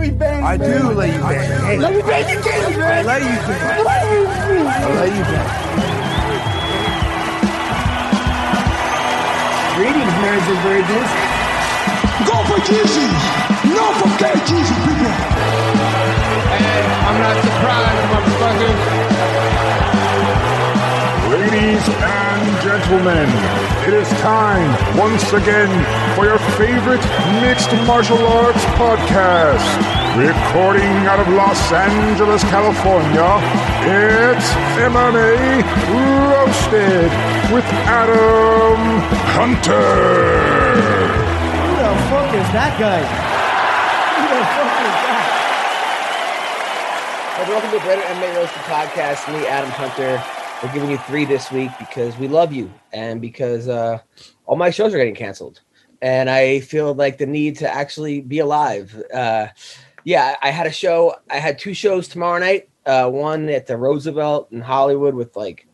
Me bang. I do let you bang. Hey, Let me bang you, James, I let you bang. Let. I let you bang. Greetings, marriage and virgins. Go for Jesus. No forget Jesus, people. And I'm not surprised, motherfucker. Ladies and gentlemen, it is time once again for your favorite mixed martial arts podcast. Recording out of Los Angeles, California, it's MMA Roasted with Adam Hunter. Who the fuck is that guy? Who the fuck is that? Hey, welcome to the Brandon MMA Roasted Podcast. Me, Adam Hunter. We're giving you three this week because we love you and because uh, all my shows are getting canceled. And I feel like the need to actually be alive. Uh, yeah, I had a show. I had two shows tomorrow night. Uh, one at the Roosevelt in Hollywood with like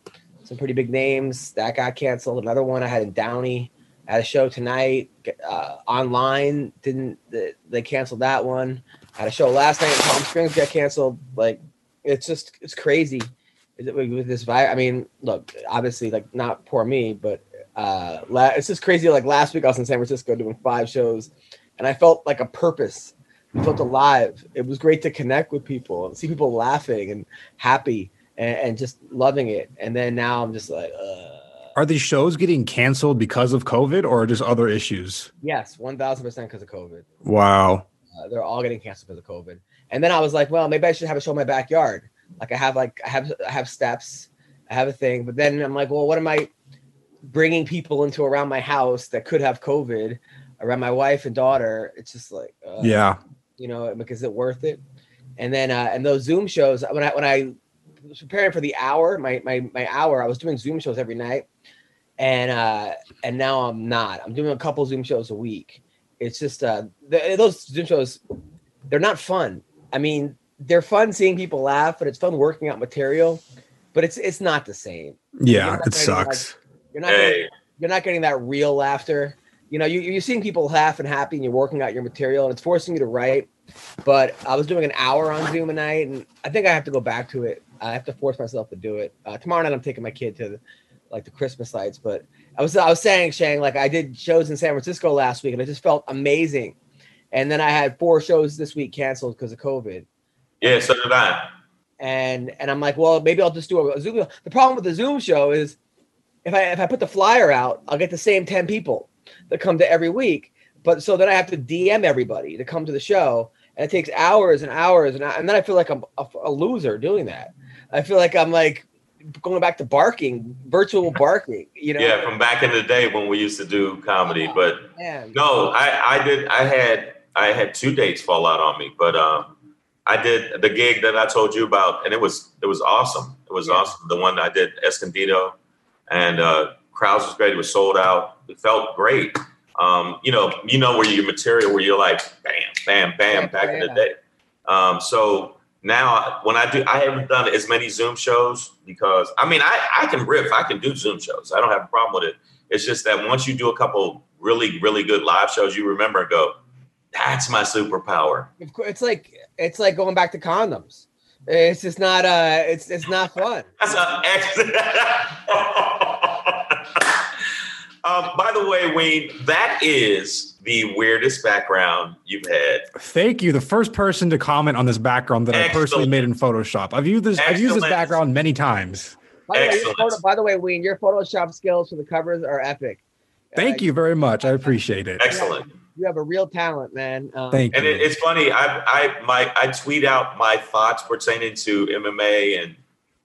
some pretty big names that got canceled. Another one I had in Downey. I had a show tonight uh, online. Didn't they, canceled that one? I had a show last night in Palm Springs got canceled. Like it's just it's crazy with this virus. I mean, look, obviously, like not poor me, but uh, la- it's just crazy. Like last week, I was in San Francisco doing five shows, and I felt like a purpose. I felt alive. It was great to connect with people and see people laughing and happy and, and just loving it. And then now I'm just like, uh, Are these shows getting canceled because of COVID or just other issues? yes, one thousand percent because of COVID. Wow. Uh, they're all getting canceled because of COVID. And then I was like, well, maybe I should have a show in my backyard. Like I have like I have I have steps, I have a thing. But then I'm like, well, what am I bringing people into around my house that could have COVID around my wife and daughter? It's just like, uh, Yeah. You know, like, is it worth it? And then uh, and those Zoom shows when I when I was preparing for the hour, my my my hour, I was doing Zoom shows every night, and uh and now I'm not. I'm doing a couple Zoom shows a week. It's just uh the, those Zoom shows, they're not fun. I mean, they're fun seeing people laugh, but it's fun working out material. But it's it's not the same. Yeah. It getting, like- sucks. You're not getting, you're not getting that real laughter. You know, you, you're seeing people laugh and happy, and you're working out your material, and it's forcing you to write. But I was doing an hour on Zoom a night, and I think I have to go back to it. I have to force myself to do it. Uh, tomorrow night, I'm taking my kid to the, like the Christmas lights. But I was I was saying, Shang, like I did shows in San Francisco last week, and it just felt amazing. And then I had four shows this week canceled because of COVID Yeah, so did I. and and I'm like, well, maybe I'll just do a Zoom. The problem with the Zoom show is if I if I put the flyer out, I'll get the same ten people that come to every week. But so then I have to DM everybody to come to the show, and it takes hours and hours, and, I, and then I feel like I'm a, a loser doing that. I feel like I'm like going back to barking, virtual barking. You know? Yeah, from back in the day when we used to do comedy. But Man. no, I, I did. I had I had two dates fall out on me, but um, I did the gig that I told you about, and it was it was awesome. It was Yeah. awesome. The one I did Escondido, and uh, crowds was great. It was sold out. It felt great. Um, you know, you know where your material where you're like bam, bam, bam. Yeah, back in the day. Um, so now when I do, I haven't done as many Zoom shows because I mean I I can riff. I can do Zoom shows. I don't have a problem with it. It's just that once you do a couple really really good live shows, you remember and go, that's my superpower. Of course, it's like it's like going back to condoms. It's just not uh it's it's not fun. That's an excellent. um, by the way, Wayne, that is the weirdest background you've had. Thank you. The first person to comment on this background that I personally made in Photoshop. I've used this. I've used this background many times. By the, way, your Excellent. photo, by the way, Ween, your Photoshop skills for the covers are epic. Thank Uh, you very much. I appreciate it. Excellent. You have a real talent, man. Um, Thank And you. it, it's funny. I I my I tweet out my thoughts pertaining to MMA and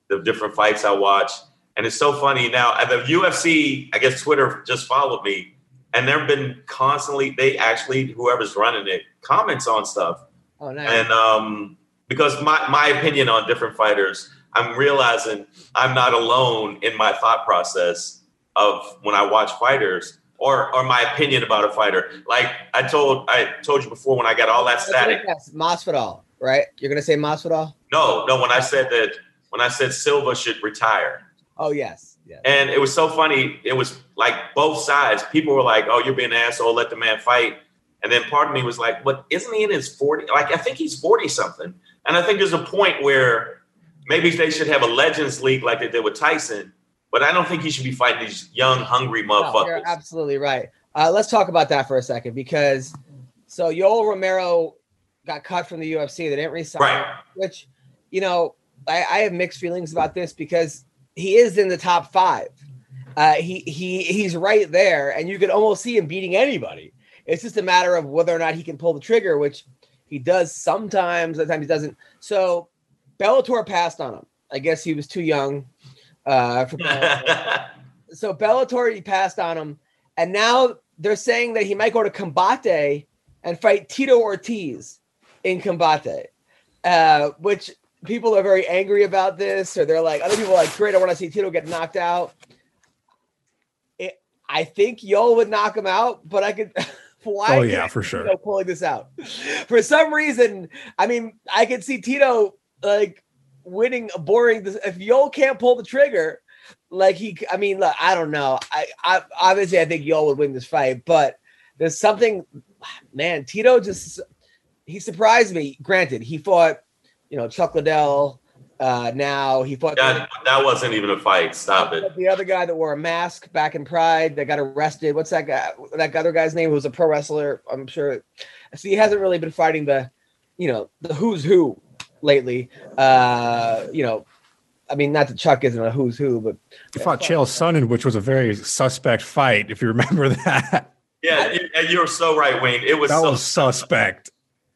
the different fights I watch, and it's so funny now. At the UFC, I guess Twitter just followed me, and they've been constantly. They actually whoever's running it comments on stuff. Oh, nice. and um, because my my opinion on different fighters, I'm realizing I'm not alone in my thought process of when I watch fighters or or my opinion about a fighter. Like I told I told you before when I got all that static. Yes, Masvidal, right? You're gonna say Masvidal? No, no. When I said that, when I said Silva should retire, Oh yes, yes. and it was so funny. It was like both sides. People were like, "Oh, you're being an asshole. Let the man fight." And then part of me was like, "But isn't he in his 40? Like I think he's 40 something." And I think there's a point where maybe they should have a Legends League like they did with Tyson. But I don't think he should be fighting these young, hungry No, motherfuckers. you're absolutely right. Uh, let's talk about that for a second because so Yoel Romero got cut from the UFC. They didn't resign, Right. which you know I, I have mixed feelings about this because he is in the top five. Uh, he he he's right there, and you could almost see him beating anybody. It's just a matter of whether or not he can pull the trigger, which he does sometimes. Other times he doesn't. So Bellator passed on him. I guess he was too young. Uh, for Bellator so Bellator he passed on him, and now they're saying that he might go to Combate and fight Tito Ortiz in Combate, uh, which people are very angry about this, or they're like, other people are like, great, I want to see Tito get knocked out. It, I think Yo would knock him out, but I could. Why? Oh, yeah, for sure. Tito pulling this out. For some reason, I mean, I could see Tito like winning, a boring. This if Yo can't pull the trigger, like he i mean look, i don't know I, I obviously i think yo would win this fight but there's something man tito just he surprised me granted he fought you know chuck liddell uh now he fought that, that wasn't even a fight. Stop it. the other guy that wore a mask back in pride that got arrested what's that guy that other guy's name who was a pro wrestler i'm sure See, he hasn't really been fighting the you know the who's who lately uh you know I mean, not that Chuck isn't a who's who, but He fought Chael Sonnen, which was a very suspect fight, if you remember that. Yeah, it- and you're so right, Wayne. It was That so was suspect.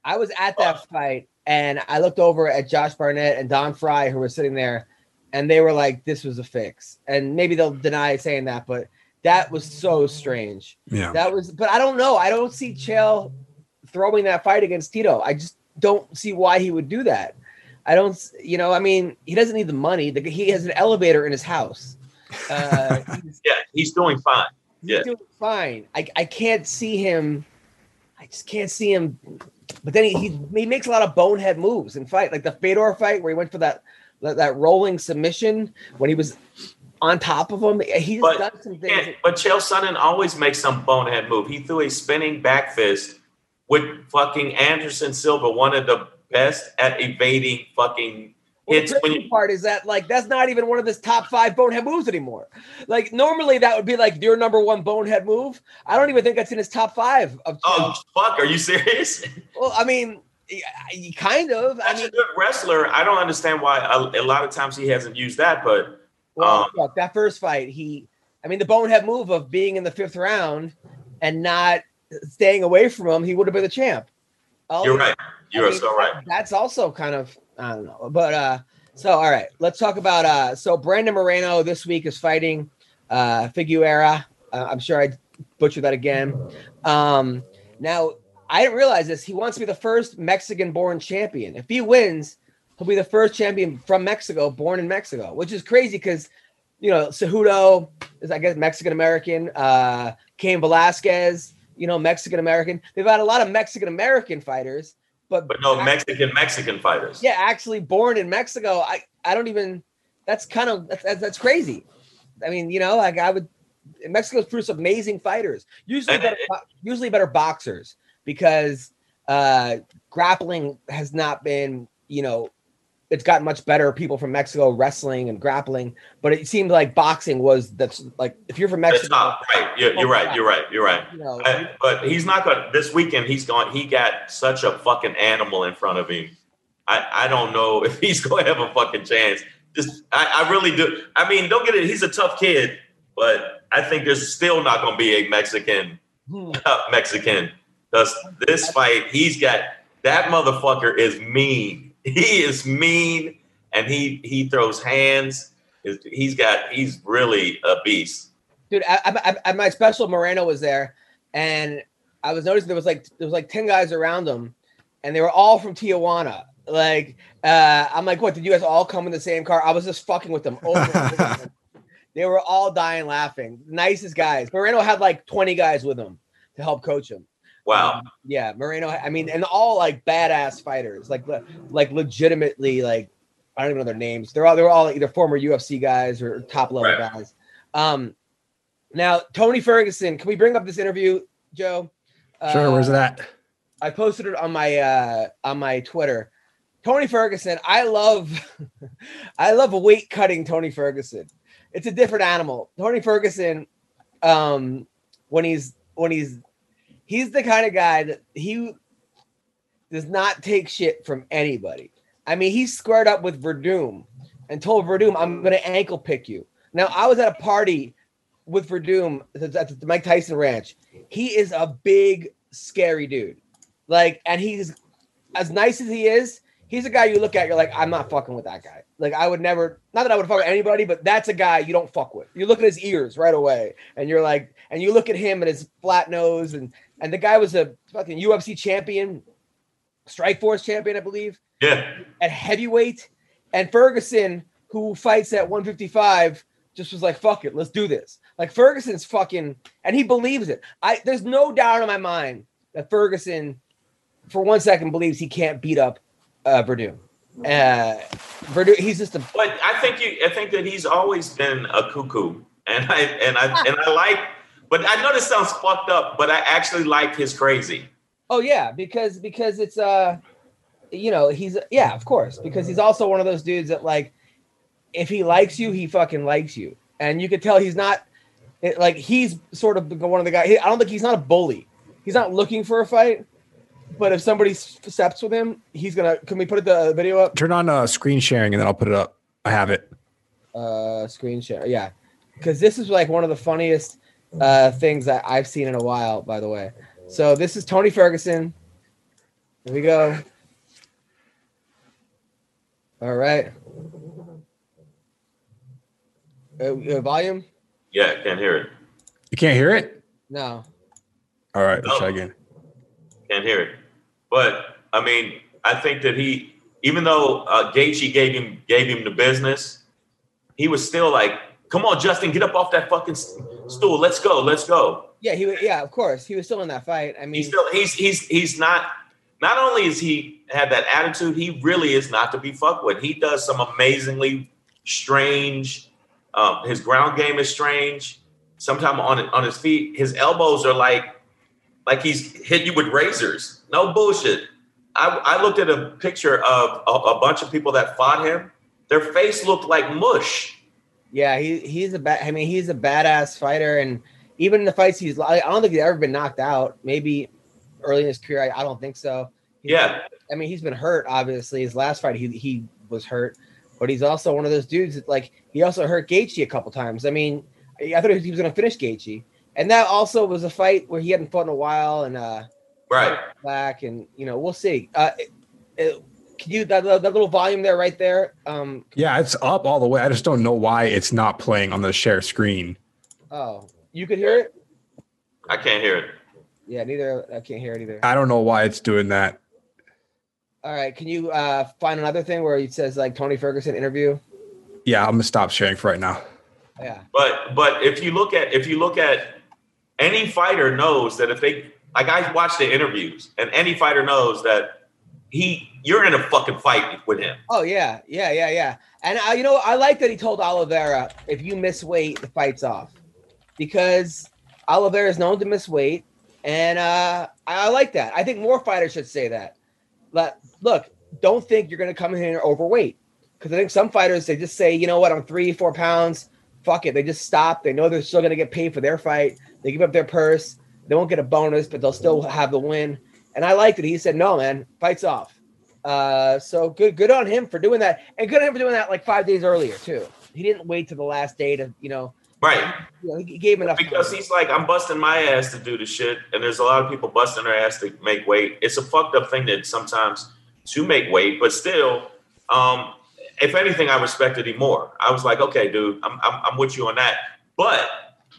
I was at that fight and I looked over at Josh Barnett and Don Frye who were sitting there and they were like, this was a fix. And maybe they'll deny saying that, but that was so strange. Yeah. That was, but I don't know. I don't see Chael throwing that fight against Tito. I just don't see why he would do that. I don't, you know, I mean, he doesn't need the money. The, he has an elevator in his house. Uh, he's, yeah, he's doing fine. he's Yeah. doing fine. I, I can't see him. I just can't see him. But then he, he he makes a lot of bonehead moves in fight, like the Fedor fight where he went for that that, that rolling submission when he was on top of him. He's But- done some things. Yeah, but Chael Sonnen always makes some bonehead move. He threw a spinning back fist with fucking Anderson Silva, one of the best at evading fucking Well, hits. the When crazy you, part is that like that's not even one of his top five bonehead moves anymore. Like normally that would be like your number one bonehead move. I don't even think that's in his top five. Of oh fuck, are you serious? well, I mean, kind of. I mean, a good wrestler. I don't understand why a, a lot of times he hasn't used that, but Well, Um, that first fight, he, I mean, the bonehead move of being in the fifth round and not staying away from him, he would have been the champ. All you're right. You I are mean, so right. That's also kind of, I don't know, but uh, so all right, let's talk about uh, so Brandon Moreno this week is fighting uh Figuera. Uh, I'm sure I butchered that again. Um, now I didn't realize this. He wants to be the first Mexican-born champion. If he wins, he'll be the first champion from Mexico, born in Mexico, which is crazy because you know Cejudo is I guess Mexican American. Uh, Cain Velasquez, you know Mexican American. They've had a lot of Mexican American fighters, but But no Mexican Mexican fighters. yeah, actually born in Mexico. I I don't even. That's kind of that's, that's, crazy. I mean, you know, like I would. Mexico's produced amazing fighters. Usually better, usually better boxers because uh grappling has not been. You know, it's gotten much better. People from Mexico wrestling and grappling, but it seemed like boxing was that's like if you're from Mexico, not right. You're, you're right. You're right. You're right. you know, I- but he's not going. to This weekend, he's going. He got such a fucking animal in front of him. I, I don't know if he's going to have a fucking chance. Just I, I really do. I mean, don't get it. He's a tough kid, but I think there's still not going to be a Mexican Hmm. Mexican because this fight, he's got that motherfucker is mean. He is mean, and he he throws hands. He's got he's really a beast. dude I, I, I, my special moreno was there and i was noticing there was like there was like 10 guys around him and they were all from tijuana Like, uh, I'm like, what? Did you guys all come in the same car? I was just fucking with them. Over and over they were all dying laughing. Nicest guys. Moreno had like 20 guys with him to help coach him. Wow. Um, yeah, Moreno. I mean, and all like badass fighters, like le- like legitimately like I don't even know their names. They're all they're all either former UFC guys or top level Right. guys. Um, now Tony Ferguson, can we bring up this interview, Joe? Sure, where's Uh, that? I posted it on my uh on my Twitter. Tony Ferguson, I love I love weight cutting Tony Ferguson. It's a different animal. Tony Ferguson um when he's when he's he's the kind of guy that he does not take shit from anybody. I mean, he squared up with Werdum and told Werdum, I'm going to ankle pick you. Now, I was at a party with Werdum at the- Mike Tyson Ranch. He is a big, scary dude. Like, and he's as nice as he is. He's a guy you look at, you're like, I'm not fucking with that guy. Like, I would never, not that I would fuck with anybody, but that's a guy you don't fuck with. You look at his ears right away, and you're like, and you look at him and his flat nose, and and the guy was a fucking UFC champion, Strike Force champion, I believe Yeah. at heavyweight, and Ferguson, who fights at 155, just was like, "Fuck it, let's do this." Like Ferguson's fucking, and he believes it. I there's no doubt in my mind that Ferguson, for one second, believes he can't beat up uh, Werdum. Uh, Werdum, he's just a But I think you I think that he's always been a cuckoo. And I and I and I like but I know this sounds fucked up, but I actually like his crazy. Oh yeah, because because it's uh you know, he's yeah, of course, because he's also one of those dudes that like if he likes you, he fucking likes you. And you could tell he's not it, like he's sort of one of the guys. I don't think he's not a bully. He's not looking for a fight. But if somebody steps with him, he's gonna. Can we put the video up? Turn on uh, screen sharing and then I'll put it up. I have it. Uh, screen share. Yeah, because this is like one of the funniest uh things that I've seen in a while. By the way, so this is Tony Ferguson. Here we go. All right. Uh, uh, volume? Yeah, can't hear it. You can't hear it? No. All right, let's No. try again. Can't hear it. But I mean, I think that he, even though uh, Gaethje gave him gave him the business, he was still like, "Come on, Justin, get up off that fucking s- stool. Let's go, let's go." Yeah, he. wa- Yeah, of course, he was still in that fight. I mean, He's still he's he's he's not. Not only is he had that attitude, he really is not to be fucked with. He does some amazingly strange. Um, his ground game is strange. Sometimes on on his feet, his elbows are like like he's hit you with razors. No bullshit. I, I looked at a picture of a, a bunch of people that fought him. Their face looked like mush. Yeah, he he's a bad. I mean, he's a badass fighter, and even in the fights he's, I don't think he's ever been knocked out. Maybe early in his career, I, I don't think so. He's- Yeah. I mean, he's been hurt. Obviously, his last fight, he he was hurt, but he's also one of those dudes that like he also hurt Gaethje a couple times. I mean, I thought he was going to finish Gaethje, and that also was a fight where he hadn't fought in a while, and uh, Right. back, and you know, we'll see. Uh, it- it- can you that, that little volume there, right there? Um, Yeah, it's up all the way. I just don't know why it's not playing on the share screen. oh, you could hear it. I can't hear it. Yeah, neither. I can't hear it either. I don't know why it's doing that. All right, can you uh, find another thing where it says like Tony Ferguson interview? Yeah, I'm gonna stop sharing for right now. Yeah, But but if you look at if you look at any fighter knows that if they like I watch the interviews and any fighter knows that he you're in a fucking fight with him. Oh yeah, yeah, yeah, yeah. And I, you know, I like that he told Oliveira, if you miss weight, the fight's off, because Oliveira is known to miss weight, and uh, I, like that. I think more fighters should say that. But look, don't think you're going to come in here overweight, because I think some fighters they just say, you know what, I'm three, four pounds. Fuck it. They just stop. They know they're still going to get paid for their fight. They give up their purse. They won't get a bonus, but they'll still have the win. And I liked it. He said, "No, man, fight's off." Uh, so good, good on him for doing that, and good on him for doing that like five days earlier too. He didn't wait to the last day to, you know, Right. you know he gave enough. Because time. he's like, I'm busting my ass to do the shit, and there's a lot of people busting their ass to make weight. It's a fucked up thing that sometimes to make weight, but still, um, if anything, I respected him more. I was like, okay, dude, I'm I'm, I'm with you on that. But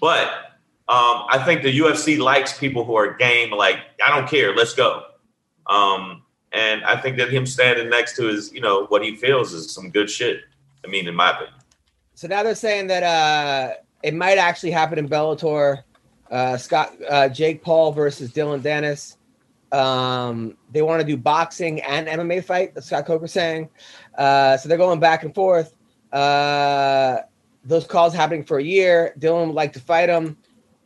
but um, I think the UFC likes people who are game. Like, I don't care, let's go. Um, and I think that him standing next to his, you know, what he feels is some good shit. I mean, in my opinion. So now they're saying that uh, it might actually happen in Bellator. Uh, Scott, uh, Jake Paul versus Dillon Danis. Um, they want to do boxing and MMA fight. That's Scott Coker saying. Uh, so they're going back and forth. Uh, those calls happening for a year. Dillon would like to fight him.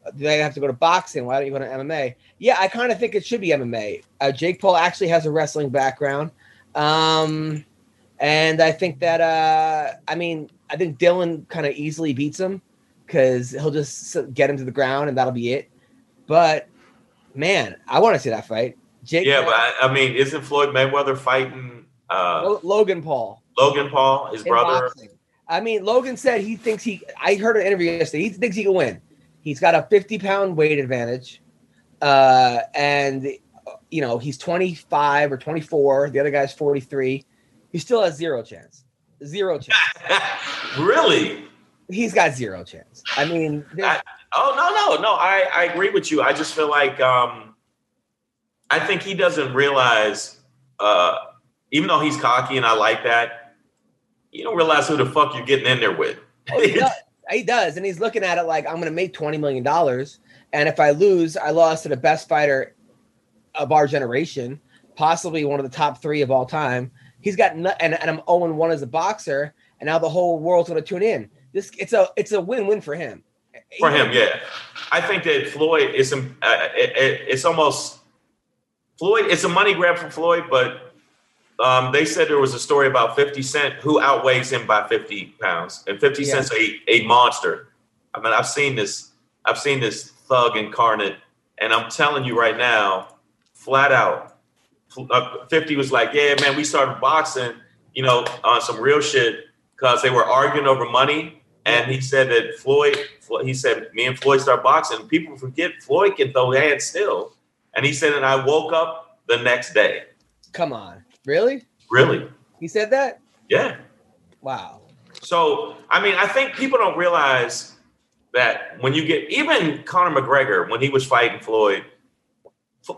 Do they have to go to boxing? Why don't you go to MMA? Yeah, I kind of think it should be MMA. Uh, Jake Paul actually has a wrestling background. Um, and I think that, uh, I mean, I think Dillon kind of easily beats him because he'll just get him to the ground and that'll be it. But man, I want to see that fight. Jake, Yeah, but I, I mean, isn't Floyd Mayweather fighting uh, Logan Paul. Logan Paul, his brother? boxing. I mean, Logan said he thinks he. I heard an interview yesterday. He thinks he can win. He's got a 50 pound weight advantage, uh, and you know he's 25 or 24. The other guy's 43. He still has zero chance. Zero chance. really? He's got zero chance. I mean, I, oh no, no, no. I, I agree with you. I just feel like um, I think he doesn't realize, uh, even though he's cocky and I like that, you don't realize who the fuck you're getting in there with. Oh, he, does. and he's looking at it like I'm going to make twenty million dollars, and if I lose, I lost to the best fighter of our generation, possibly one of the top three of all time. He's got no, and, and I'm 0 one as a boxer, and now the whole world's going to tune in. This it's a it's a win win for him. For him, yeah. I think that Floyd is. Uh, it, it, it's almost Floyd. It's a money grab for Floyd, but um, they said there was a story about Fifty Cent who outweighs him by fifty pounds, and Fifty Yeah. Cent's a a monster. I mean, I've seen this. I've seen this thug incarnate, and I'm telling you right now, flat out, uh, Fifty was like, "Yeah, man, we started boxing, you know, on some real shit because they were arguing over money." And he said that Floyd, Flo- he said, me and Floyd start boxing. People forget Floyd can throw hands still. And he said, and I woke up the next day. Come on, really? Really? He said that? Yeah. Wow. So, I mean, I think people don't realize that when you get, even Conor McGregor, when he was fighting Floyd,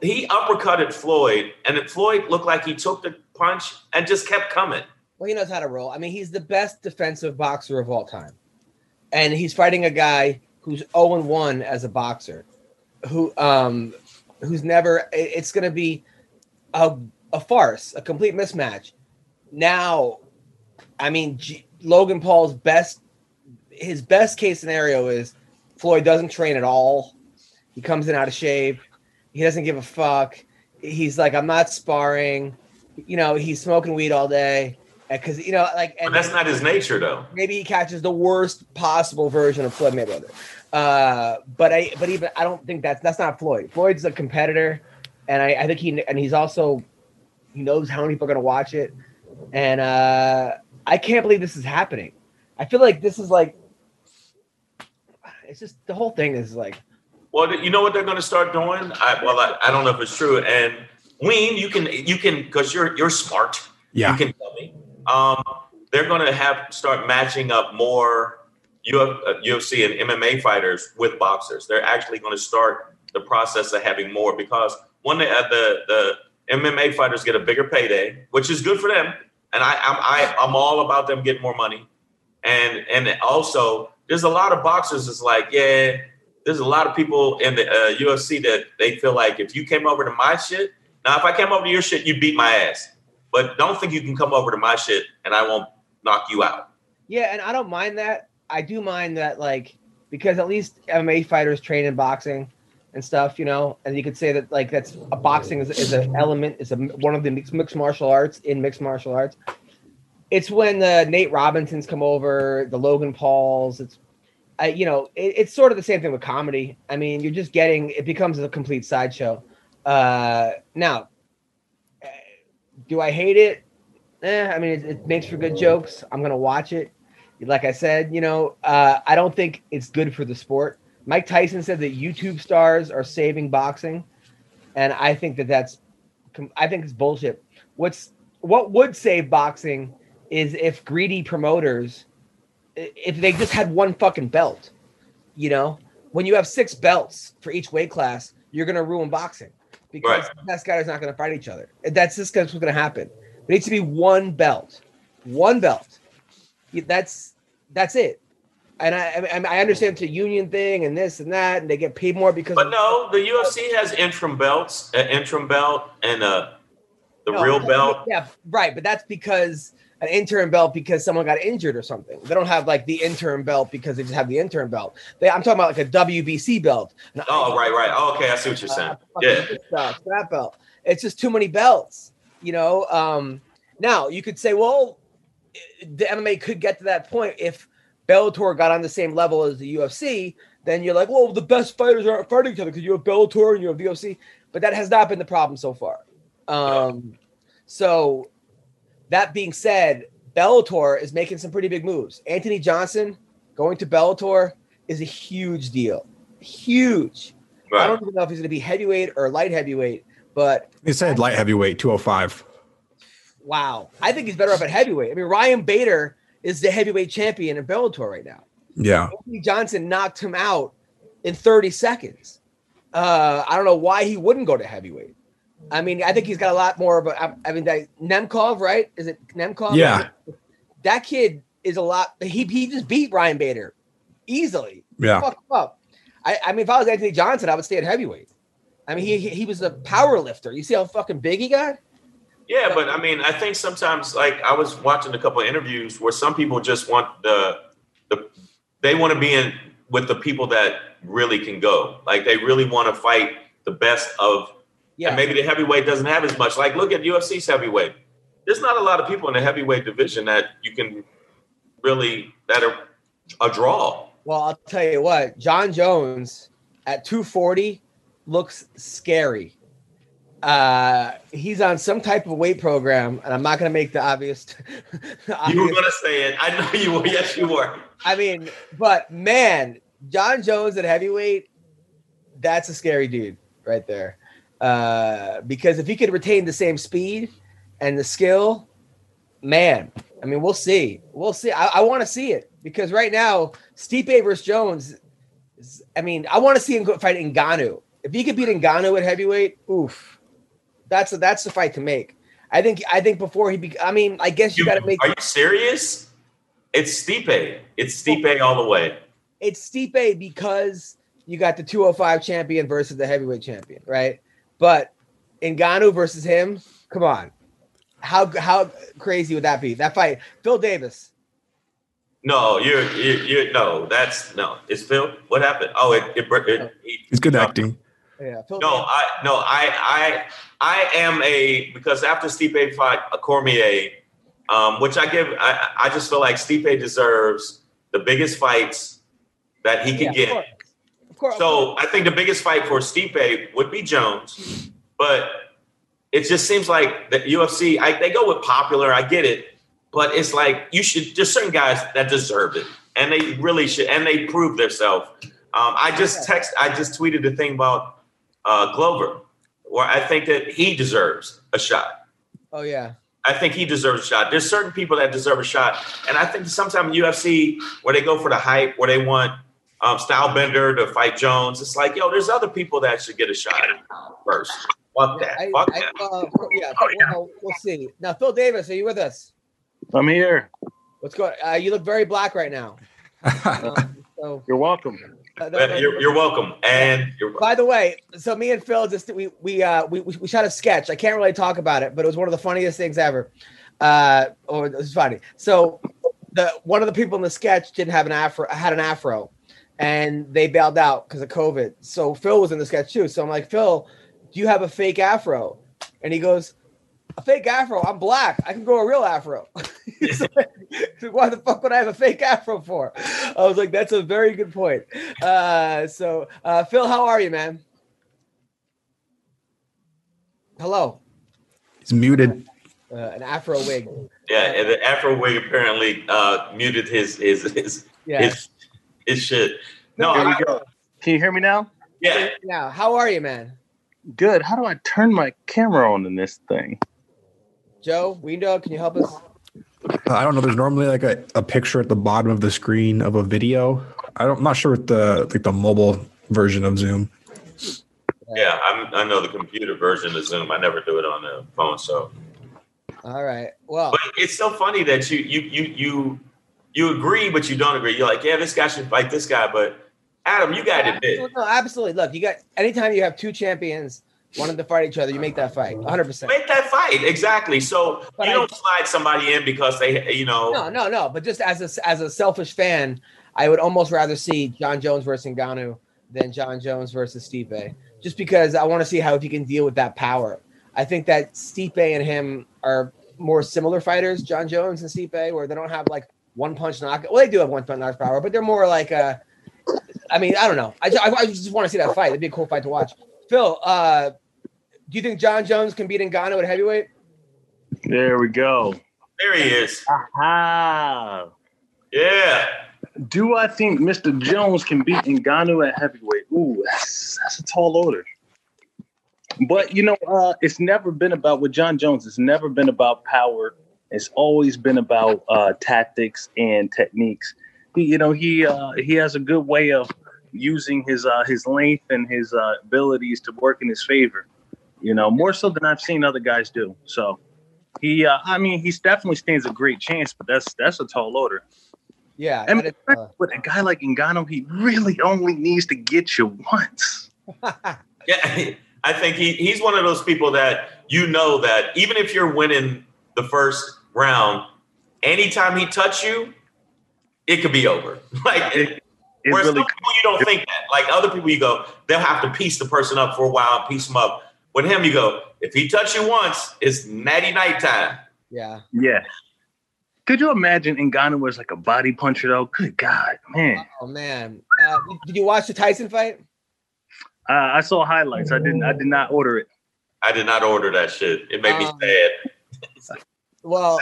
he uppercutted Floyd, and Floyd looked like he took the punch and just kept coming. Well, he knows how to roll. I mean, he's the best defensive boxer of all time. And he's fighting a guy who's 0 1 as a boxer, who um who's never it's gonna be a, a farce, a complete mismatch. Now, I mean G- Logan Paul's best his best case scenario is Floyd doesn't train at all. He comes in out of shape. He doesn't give a fuck. He's like, I'm not sparring. You know, he's smoking weed all day because you know, like, But that's not his nature, though. maybe he catches the worst possible version of Floyd Mayweather. Uh, but I, but even I don't think that's that's not Floyd. Floyd's a competitor, and I, I think he and he's also he knows how many people are going to watch it, and uh, I can't believe this is happening. I feel like this is like it's just the whole thing is like Well, you know what they're going to start doing? I, well, I, I don't know if it's true. And Ween, you can you can because you're you're smart. Yeah. You can tell me. Um, they're going to have start matching up more Uf, uh, UFC and MMA fighters with boxers. They're actually going to start the process of having more because when the uh, the the MMA fighters get a bigger payday, which is good for them, and I I'm I, I'm all about them getting more money, and and also there's a lot of boxers that's like yeah there's a lot of people in the uh, UFC that they feel like if you came over to my shit, now if I came over to your shit, you beat my ass. But don't think you can come over to my shit and I won't knock you out. Yeah, and I don't mind that. I do mind that, like, because at least MMA fighters train in boxing and stuff, you know. And you could say that, like, that's a boxing is, is an element, is a one of the mixed, mixed martial arts in mixed martial arts. It's when the Nate Robinsons come over, the Logan Pauls. It's, I, you know, it, it's sort of the same thing with comedy. I mean, you're just getting it becomes a complete sideshow. Uh, now, eh, do I hate it? Eh, I mean, it, it makes for good jokes. I'm gonna watch it. Like I said, you know, uh, I don't think it's good for the sport. Mike Tyson said that YouTube stars are saving boxing, and I think that that's, I think it's bullshit. What's what would save boxing is if greedy promoters, if they just had one fucking belt, you know, when you have six belts for each weight class, you're gonna ruin boxing. because the best guys are not going to fight each other. And That's just what's going to happen. There needs to be one belt, one belt. That's that's it. And I I, I understand it's a union thing and this and that, and they get paid more because. But no, the UFC has interim belts, an interim belt, and uh, the No, real belt. Yeah, right. But that's because an interim belt because someone got injured or something. They don't have like the interim belt because they just have the interim belt. They, I'm talking about like a WBC belt. Oh, right, right. Oh, okay, I see what you're saying. uh, Yeah. stuff, that belt. It's just too many belts, you know. Um, now you could say, well, the MMA could get to that point if Bellator got on the same level as the UFC. Then you're like, well, the best fighters aren't fighting each other because you have Bellator and you have the UFC. But that has not been the problem so far. Um, so that being said, Bellator is making some pretty big moves. Anthony Johnson going to Bellator is a huge deal. Huge. I don't even know if he's going to be heavyweight or light heavyweight, but They said light heavyweight 205. wow, I think he's better off at heavyweight. I mean, Ryan Bader is the heavyweight champion in Bellator right now. Yeah. Anthony Johnson knocked him out in 30 seconds. Uh, I don't know why he wouldn't go to heavyweight. I mean, I think he's got a lot more of a. I, I mean, that Nemkov, right? Is it Nemkov? Yeah. That kid is a lot. He he just beat Ryan Bader easily. Yeah. Fuck him up. I, I mean, if I was Anthony Johnson, I would stay at heavyweight. I mean, he he, he was a power lifter. You see how fucking big he got? Yeah, but I mean, I think sometimes, like I was watching a couple of interviews where some people just want the the they want to be in with the people that really can go. Like they really want to fight the best of. Yeah. And maybe the heavyweight doesn't have as much. Like look at UFC's heavyweight. There's not a lot of people in the heavyweight division that you can really that are a draw. Well, I'll tell you what, Jon Jones at 240 looks scary. Uh, he's on some type of weight program, and I'm not going to make the obvious. the You were gonna say it. I know you were. Yes, you were. I mean, but man, Jon Jones at heavyweight, that's a scary dude right there. Uh, because if he could retain the same speed and the skill, man, I mean, we'll see. We'll see. I, I want to see it because right now, Stipe versus Jones. Is, I mean, I want to see him fight Ngannou. If he could beat Ngannou at heavyweight, oof, that's a, that's the fight to make. I think. I think before he. Be, I mean, I guess you, You- got to make. Are you serious? It's Stipe. It's Stipe all the way. it's Stipe because you got the 205 champion versus the heavyweight champion, right? But Ngannou versus him, come on. How how crazy would that be? That fight, Phil Davis. No, you're you you no. That's no. It's Phil. What happened? Oh, it it. it, it It's good acting. Yeah, No, I no, I I I am a because after Stipe fought a Cormier, um, which I give, I, I just feel like Stipe deserves the biggest fights that he Yeah, can of get. course. Of course. So I think the biggest fight for Stipe would be Jones, but it just seems like the UFC. I, they go with popular. I get it, but it's like you should. There's certain guys that deserve it, and they really should, and they prove themselves. Um, I just text. I just tweeted a thing about uh, Glover, where I think that he deserves a shot. oh yeah. I think he deserves a shot. There's certain people that deserve a shot, and I think sometimes UFC where they go for the hype, where they want um, Stylebender to fight Jones. It's like, yo, there's other people that should get a shot first. Fuck that. I, Fuck I, that. uh, yeah, well, we'll see. Now, Phil Davis, are you with us? I'm here. What's going? Uh, you look very black right now. Um, so, You're welcome. Uh, You're, you're welcome. And you're, By the way, so me and Phil just we we uh we we shot a sketch. I can't really talk about it, but it was one of the funniest things ever. Uh, or it was funny. So the one of the people in the sketch didn't have an afro, had an afro, and they bailed out because of COVID. So Phil was in the sketch too. So I'm like, Phil, do you have a fake afro? And he goes, a fake afro. I'm black. I can grow a real afro. He's like, Why the fuck would I have a fake afro for? I was like, that's a very good point. Uh, so, uh, Phil, how are you, man? Hello. He's muted. Uh, an afro wig. yeah, and the Afro wig apparently uh, muted his his his Yeah. his, his shit. No, Here I, we go. Can you hear me now? yeah. Now, how are you, man? Good. How do I turn my camera on in this thing? Joe, Window, can you help us? Uh, I don't know. There's normally like a, a picture at the bottom of the screen of a video. I don't, I'm not sure what the like the mobile version of Zoom. Yeah, I'm, I know the computer version of Zoom. I never do it on the phone, so. All right. Well, But it's so funny that you you you you you agree, but you don't agree. You're like, yeah, this guy should fight this guy, but Adam, you got to admit, no, absolutely. Look, you got anytime you have two champions wanting to fight each other, you make that fight 100. percent make that fight exactly. So But you I- don't slide somebody in because they, you know, No, no, no. But just as a as a selfish fan, I would almost rather see Jon Jones versus Ngannou than Jon Jones versus Stipe, just because I want to see how if he can deal with that power. I think that Stipe and him are more similar fighters, Jon Jones and Stipe, where they don't have like one punch knock. Well, they do have one punch knock power, but they're more like uh I mean, I don't know. I, ju- I, I just want to see that fight. It'd be a cool fight to watch. Phil, uh, do you think Jon Jones can beat Ngannou at heavyweight? There we go. there he is. Aha. Yeah, Do I think Mr. Jones can beat Ngannou at heavyweight? Ooh, that's, that's a tall order. But you know, uh, it's never been about with Jon Jones. It's never been about power. It's always been about uh, tactics and techniques. He, you know, he uh, he has a good way of using his uh, his length and his uh, abilities to work in his favor. You know, more so than I've seen other guys do. So he, uh, I mean, he's definitely stands a great chance. But that's that's a tall order. Yeah. I mean, that is, uh, with a guy like Ngannou, he really only needs to get you once. yeah. I think he he's one of those people that you know that even if you're winning the first round, anytime he touch you, it could be over. Like. It, It Whereas really, some people you don't think that. Like other people, you go, they'll have to piece the person up for a while and piece them up. With him, you go, if he touch you once, it's natty night time. yeah. yeah. Could you imagine Ngannou was like a body puncher though? Good God, man. Oh man, uh, did- did you watch the Tyson fight? Uh, I saw highlights. I didn't. I did not order it. I did not order that shit. It made Um, me sad. Well,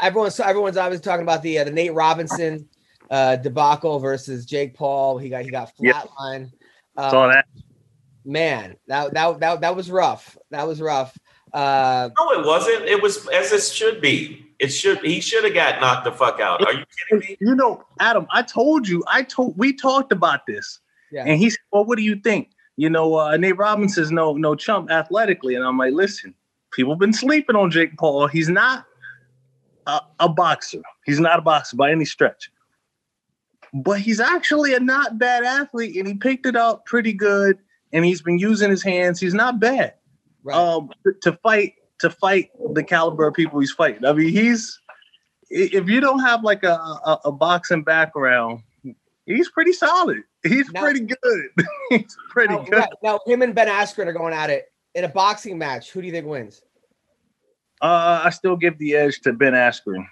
everyone's everyone's obviously talking about the uh, the Nate Robinson uh, debacle versus Jake Paul. He got he got Yep. flatline. Uh, Saw that. Man, that that that that was rough. That was rough. Uh, No, it wasn't. It was as it should be. It should. He should have got knocked the fuck out. Are you kidding me? You know, Adam. I told you. I told. We talked about this, yeah. and he said, "Well, what do you think?" You know, uh, Nate Robinson's no no chump athletically, and I'm like, listen, people been sleeping on Jake Paul. He's not a, a boxer. He's not a boxer by any stretch. But he's actually a not bad athlete, and he picked it up pretty good. And he's been using his hands. He's not bad. Right. Um, to fight to fight the caliber of people he's fighting. I mean, he's if you don't have like a a, a boxing background, he's pretty solid. He's Now- pretty good. he's pretty now, good. right, now, him and Ben Askren are going at it in a boxing match. Who do you think wins? Uh, I still give the edge to Ben Askren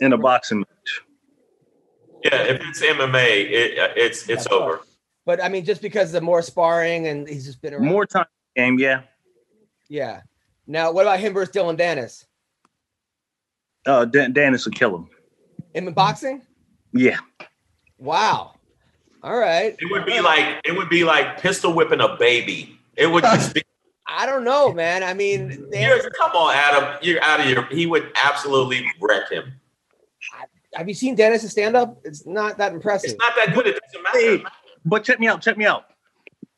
in a boxing match. Yeah, if it's MMA, it, it's it's Yeah, over. But I mean, just because of more sparring and he's just been around. More time game, yeah. Yeah. Now, what about him versus Dillon Danis? Uh, Dan- Danis will kill him. Him in boxing? Yeah. Wow. All right. It would be like it would be like pistol whipping a baby. It would just be. I don't know, man. I mean, they- come on, Adam. You're out of your. He would absolutely wreck him. have you seen Danis stand up? It's not that impressive. It's not that good. It doesn't Hey, matter. But check me out. Check me out.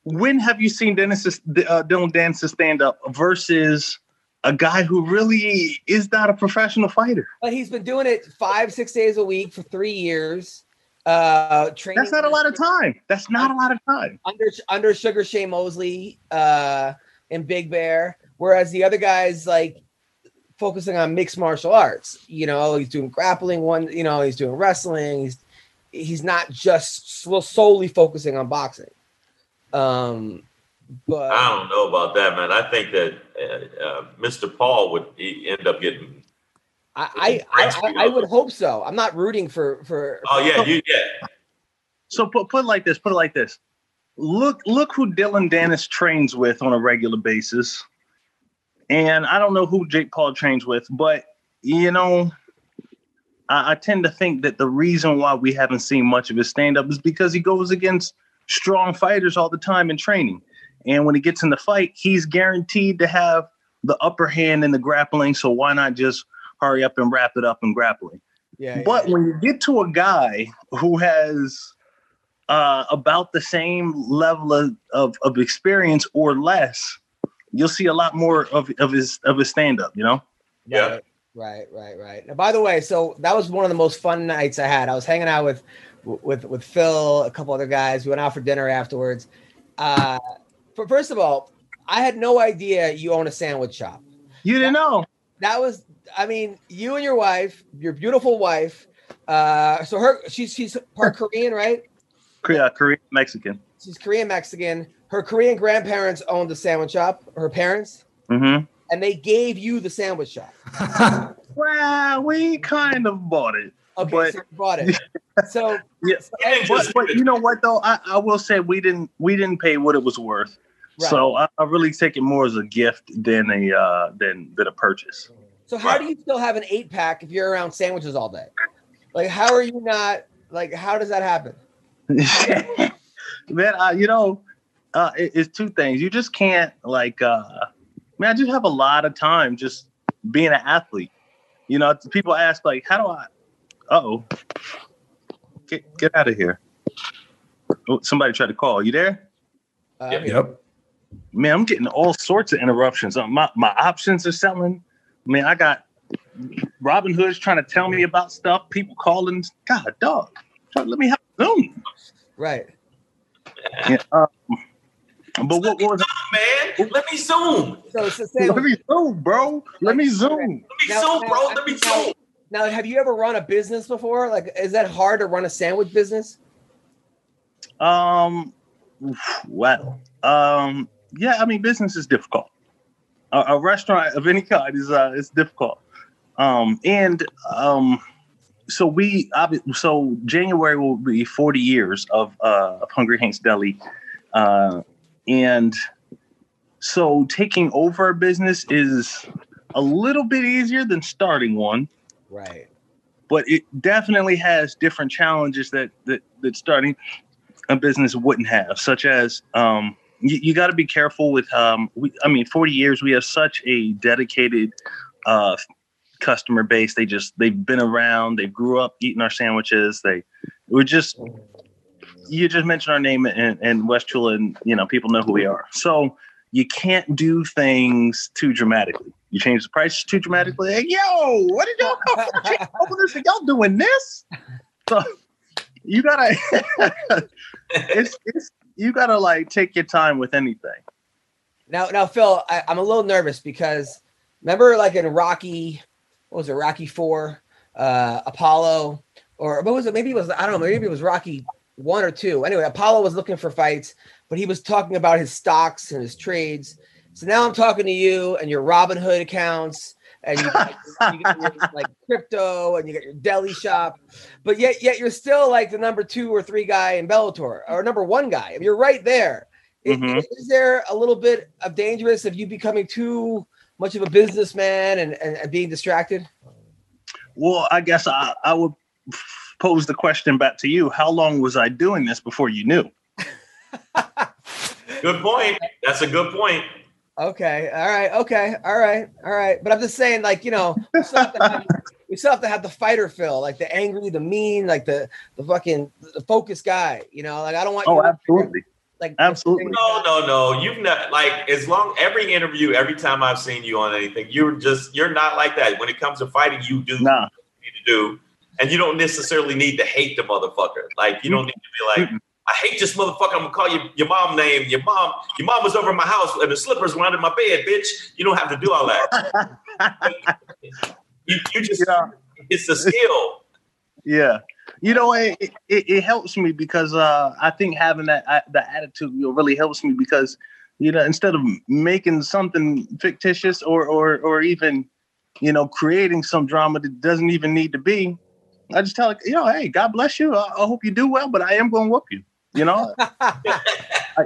When have you seen Danis uh, Dillon Danis stand up versus a guy who really is not a professional fighter? But he's been doing it five, six days a week for three years. Uh, training That's not a lot of time. That's not a lot of time. under under Sugar Shane Mosley uh, and Big Bear, whereas the other guys like focusing on mixed martial arts. You know, he's doing grappling one. You know, he's doing wrestling. He's he's not just so- solely focusing on boxing. Um, but I don't know about that, man. I think that uh, uh, Mr. Paul would he end up getting. I I, I I would hope so. I'm not rooting for for. Oh yeah, you yeah. So put put it like this. Put it like this. Look look who Dillon Danis trains with on a regular basis, and I don't know who Jake Paul trains with, but you know, I, I tend to think that the reason why we haven't seen much of his stand up is because he goes against strong fighters all the time in training, and when he gets in the fight, he's guaranteed to have the upper hand in the grappling. So why not just hurry up and wrap it up in grappling? Yeah, But when you get to a guy who has uh, about the same level of, of, of experience or less, you'll see a lot more of, of his of his stand up. You know. Yeah. Right, right, right. And by the way, so that was one of the most fun nights I had. I was hanging out with with with Phil, a couple other guys. We went out for dinner afterwards. Uh, for first of all, I had no idea you own a sandwich shop. You didn't know. That was, I mean, you and your wife, your beautiful wife. Uh, so her, she's she's part Korean, right? Korea, Korean Mexican. She's Korean Mexican. Her Korean grandparents owned the sandwich shop. Her parents, Mm-hmm. And they gave you the sandwich shop. Well, we kind of bought it. Okay, But- so you bought it. So Yeah, didn't but, but you know what though? I, I will say we didn't we didn't pay what it was worth. So I, I really take it more as a gift than a uh, than than a purchase. So how do you still have an eight pack if you're around sandwiches all day? Like, how are you not like? How does that happen? man, uh, you know, uh, it- it's two things. You just can't like, uh, man. I just have a lot of time just being an athlete. You know, people ask like, how do I? Oh, get get out of here. Oh, somebody tried to call. You there? Uh, Yep. Yep. Man, I'm getting all sorts of interruptions. Uh, My my options are selling. Man, I got Robinhood's trying to tell me about stuff. People calling. God, dog. Let me have Zoom. Right. Yeah, um, but what, what was Man, let me zoom. So it's the Let same. me zoom, bro. Let me zoom. Let me Now- zoom, bro. I Let me now- zoom. Now, have you ever run a business before? Like, is that hard to run a sandwich business? Um, well, um, yeah. I mean, business is difficult. A, a restaurant of any kind is uh, is difficult. Um, and um, so we obvi- so January will be 40 years of uh, of Hungry Hank's Deli, uh, and so taking over a business is a little bit easier than starting one. Right. but it definitely has different challenges that that, that starting a business wouldn't have, such as um, you, you got to be careful with. Um, we, I mean, forty years we have such a dedicated uh, customer base. They just they've been around. They grew up eating our sandwiches. They we just you just mentioned our name in, West Chula, and you know people know who we are. So you can't do things too dramatically. You change the price too dramatically. Hey, yo, what did y'all come over this? Y'all doing this? So you gotta, it's, it's you gotta like take your time with anything. Now, now, Phil, I, I'm a little nervous because remember, like in Rocky, what was it, Rocky Four, uh, Apollo, or what was it? Maybe it was I don't know. Maybe it was Rocky one or two. Anyway, Apollo was looking for fights, but he was talking about his stocks and his trades. So now I'm talking to you and your Robinhood accounts, and you got, you got your, like crypto, and you got your deli shop, but yet yet you're still like the number two or three guy in Bellator, or number one guy. You're right there. I- Mhm. Is there a little bit of dangerous of you becoming too much of a businessman and, and, and being distracted? Well, I guess I, I would pose the question back to you. How long was I doing this before you knew? Good point. That's a good point. Okay, all right, okay, all right, all right. But I'm just saying, like you know, we still have to have, still have, to have the fighter Phil, like the angry, the mean, like the the fucking the focus guy. You know, like I don't want. Oh, you absolutely. Like Absolutely. No, no, no. You've not like as long every interview, every time I've seen you on anything, you're just you're not like that. When it comes to fighting, you do Nah. what you need to do, and you don't necessarily need to hate the motherfucker. Like you don't need to be like, I hate this motherfucker. I'm gonna call you your mom name. Your mom, your mom was over my house and the slippers were under my bed, bitch. You don't have to do all that. you, you just it's a skill. Yeah. You know, it, it, it helps me because uh, I think having that uh, the attitude you know, really helps me because you know instead of making something fictitious or or or even you know creating some drama that doesn't even need to be, I just tell it, you know, hey, God bless you. I, I hope you do well, but I am going to whoop you. You know, I,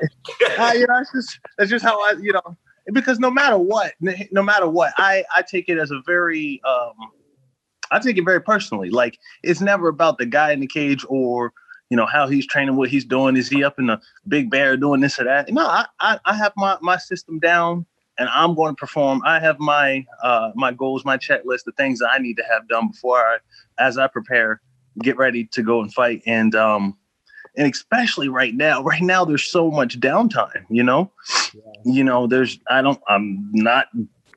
I, you know, it's just that's just how I, you know, because no matter what, no matter what, I I take it as a very um, I take it very personally. Like it's never about the guy in the cage or you know how he's training, what he's doing. Is he up in the big bear doing this or that? No, I I, I have my my system down, and I'm going to perform. I have my uh my goals, my checklist, the things that I need to have done before I, as I prepare, get ready to go and fight. And um, and especially right now. Right now, there's so much downtime. You know, you know, there's I don't I'm not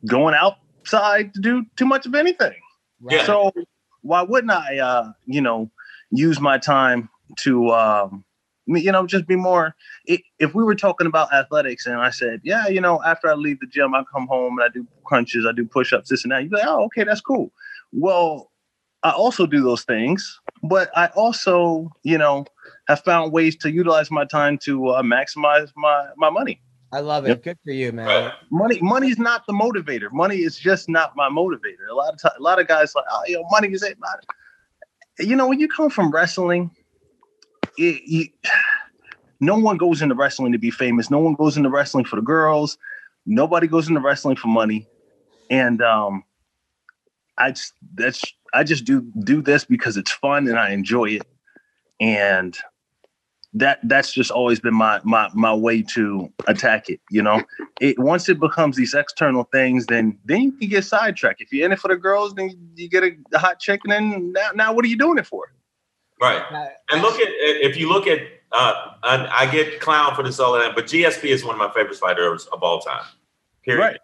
going outside to do too much of anything. Yeah. So why wouldn't I, uh, you know, use my time to, um, you know, just be more. If we were talking about athletics, and I said, yeah, you know, after I leave the gym, I come home and I do crunches, I do push-ups, this and that. You'd be like, oh, okay, that's cool. Well, I also do those things, but I also, you know, have found ways to utilize my time to uh, maximize my my money. I love it. Yep. Good for you, man. Money, money's not the motivator. Money is just not my motivator. A lot of time, a lot of guys like, oh, you know, money is it. You know, when you come from wrestling, it, you, no one goes into wrestling to be famous. No one goes into wrestling for the girls. Nobody goes into wrestling for money. And um, I just that's I just do do this because it's fun and I enjoy it. And that that's just always been my my my way to attack it you know it once it becomes these external things then then you can get sidetracked if you're in it for the girls then you get a hot chick and then now, now what are you doing it for Right. Uh, And look at if you look at uh, and I get clown for this all of that, but GSP is one of my favorite fighters of all time. Period. Right.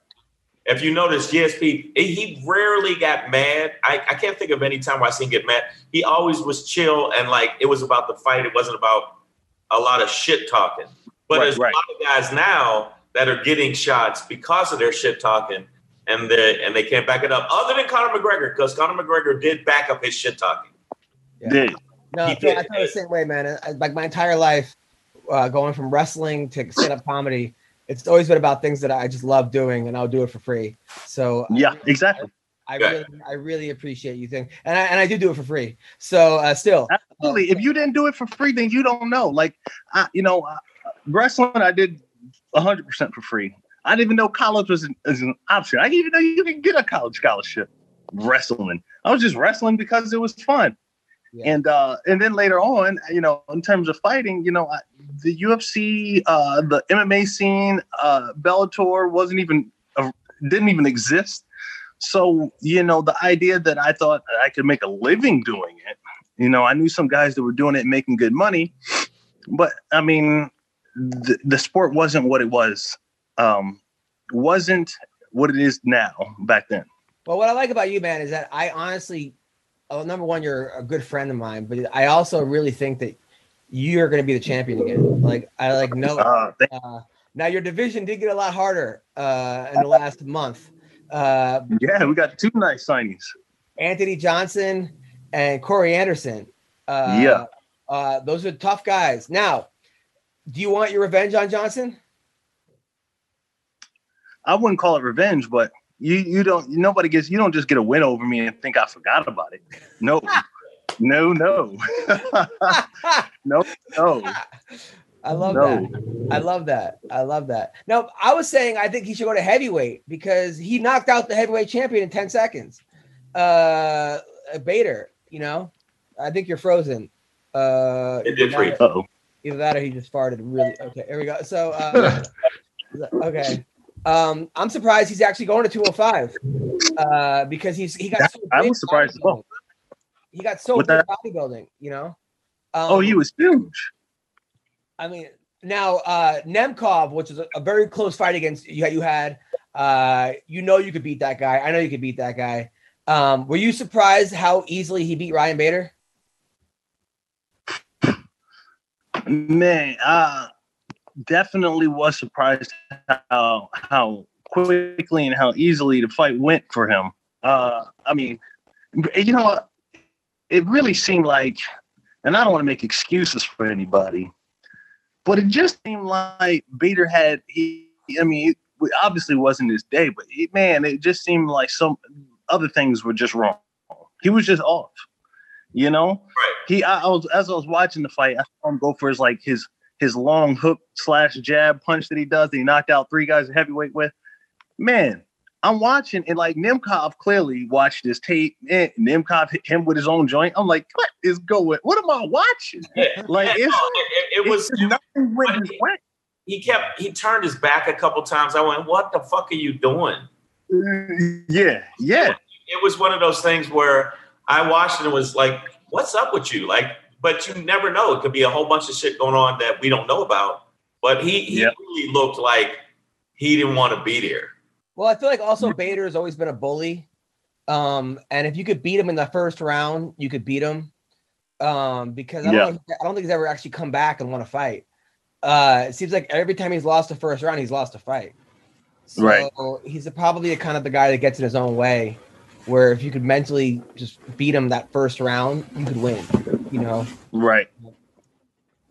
If you notice, GSP he he rarely got mad. I, I can't think of any time where I seen him get mad. He always was chill and like it was about the fight. It wasn't about a lot of shit talking. But Right, there's right. a lot of guys now that are getting shots because of their shit talking, and they and they can't back it up. Other than Conor McGregor, because Conor McGregor did back up his shit talking. Yeah. Did. No, He I feel. I feel the same way, man. I- Like my entire life, uh, going from wrestling to stand-up comedy, it's always been about things that I just love doing, and I'll do it for free. So yeah exactly I Yeah. really, I really appreciate you think, and I and I do do it for free. So uh, still, absolutely if you didn't do it for free then you don't know like I, you know uh, wrestling i did 100% for free i didn't even know college was an, was an option i didn't even know you could get a college scholarship wrestling i was just wrestling because it was fun Yeah. and uh and then later on you know in terms of fighting you know I, the ufc uh the mma scene uh bellator wasn't even uh, didn't even exist so you know the idea that i thought i could make a living doing it you know i knew some guys that were doing it and making good money but i mean the, the sport wasn't what it was um wasn't what it is now back then Well, what I like about you, man, is that I honestly, well, number one, you're a good friend of mine, but I also really think that you're going to be the champion again. Like I like know. uh, Uh, now your division did get a lot harder uh, in the last month. Uh, yeah we got two nice signings Anthony Johnson and Corey Anderson. Uh, Yeah. uh, those are tough guys. Now, do you want your revenge on Johnson? i wouldn't call it revenge but you you don't nobody gets you don't just get a win over me and think i forgot about it no no no no no I love No. that. I love that. I love that. No, I was saying I think he should go to heavyweight because he knocked out the heavyweight champion in 10 seconds. Uh Bader, you know. I think you're frozen. Uh It did either freeze. that- uh-oh Either that or he just farted really okay. Here we go. So uh okay. Um I'm surprised he's actually going to 205 uh because he's he got That- so I was surprised as well. He got so With big that- bodybuilding, you know. Um, oh he was huge I mean, now uh Nemkov, which is a, a very close fight against you, you had. Uh, you know you could beat that guy. I know you could beat that guy. Um, were you surprised how easily he beat Ryan Bader? Man, uh definitely was surprised how how quickly and how easily the fight went for him. Uh I mean, you know? It really seemed like and I don't want to make excuses for anybody, but it just seemed like Bader had he I mean, it obviously wasn't his day, but it, man, it just seemed like some other things were just wrong. He was just off. You know? Right. he I, I was as I was watching the fight, I saw him go for his like his his long hook slash jab punch that he does that he knocked out three guys at heavyweight with. Man, I'm watching and like Nemkov clearly watched this tape. And Nemkov hit him with his own joint. I'm like, what is going? What am I watching? Yeah. Like it's, no, it, it, was it's nothing went his way. he kept he turned his back a couple times. I went, "What the fuck are you doing?" Uh, yeah, yeah. It was one of those things where I watched it and was like, "What's up with you?" Like but you never know. It could be a whole bunch of shit going on that we don't know about. But he he Yep. really looked like he didn't want to be there. Well, I feel like also Bader has always been a bully. Um, and if you could beat him in the first round, you could beat him. Um, because I don't, Yeah. know, I don't think he's ever actually come back and won a fight. Uh, it seems like every time he's lost the first round, he's lost a fight. So Right. he's probably a kind of the guy that gets in his own way. Where if you could mentally just beat him that first round, you could win. You know, Right.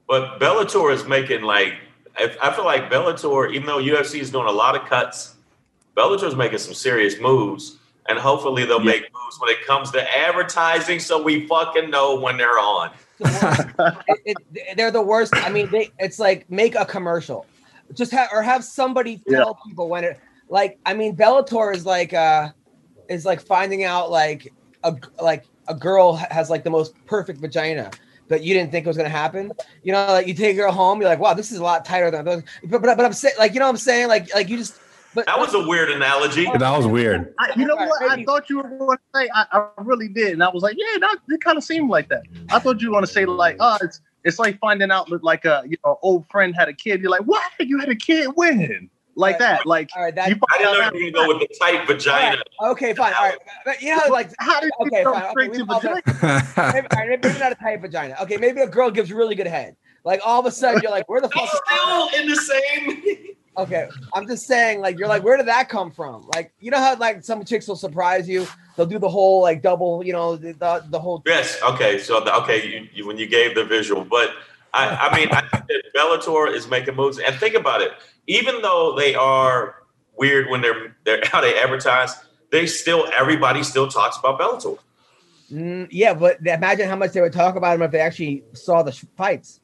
But Bellator is making like I, I feel like Bellator, even though UFC is doing a lot of cuts, Bellator is making some serious moves, and hopefully they'll make moves when it comes to advertising, so we fucking know when they're on. it, it, they're the worst. I mean, they, it's like make a commercial, just have or have somebody tell people when it. Like, I mean, Bellator is like uh is like finding out like a like a girl has like the most perfect vagina that you didn't think it was gonna happen. You know, like you take a girl home, you're like, wow, this is a lot tighter than. But but, but I'm saying, like, you know, what I'm saying, like, like you just. But That was a weird analogy. That was weird. I, you know what? I thought you were going to say. I, I really did, and I was like, yeah, that it kind of seemed like that. I thought you were going to say like, oh, it's it's like finding out that like a you know old friend had a kid. You're like, what? You had a kid? When? Like that? Like all right, that, you I didn't know you were gonna go with the tight vagina. Okay, fine. All right. But you know, like, How did you okay, go fine. Okay, straight we to apologize. vagina? maybe, all right, maybe not a tight vagina. Okay, maybe a girl gives really good head. Like all of a sudden, you're like, where the fuck? Still in the same. Okay, I'm just saying, like, you're like, where did that come from? Like, you know how like some chicks will surprise you. They'll do the whole like double, you know, the the, the whole. Yes. Okay. So the, okay, you, you when you gave the visual, but I, I mean, I think that Bellator is making moves, and think about it. Even though they are weird when they're they're how they advertise, they still everybody still talks about Bellator. Mm, yeah, but imagine how much they would talk about them if they actually saw the sh- fights.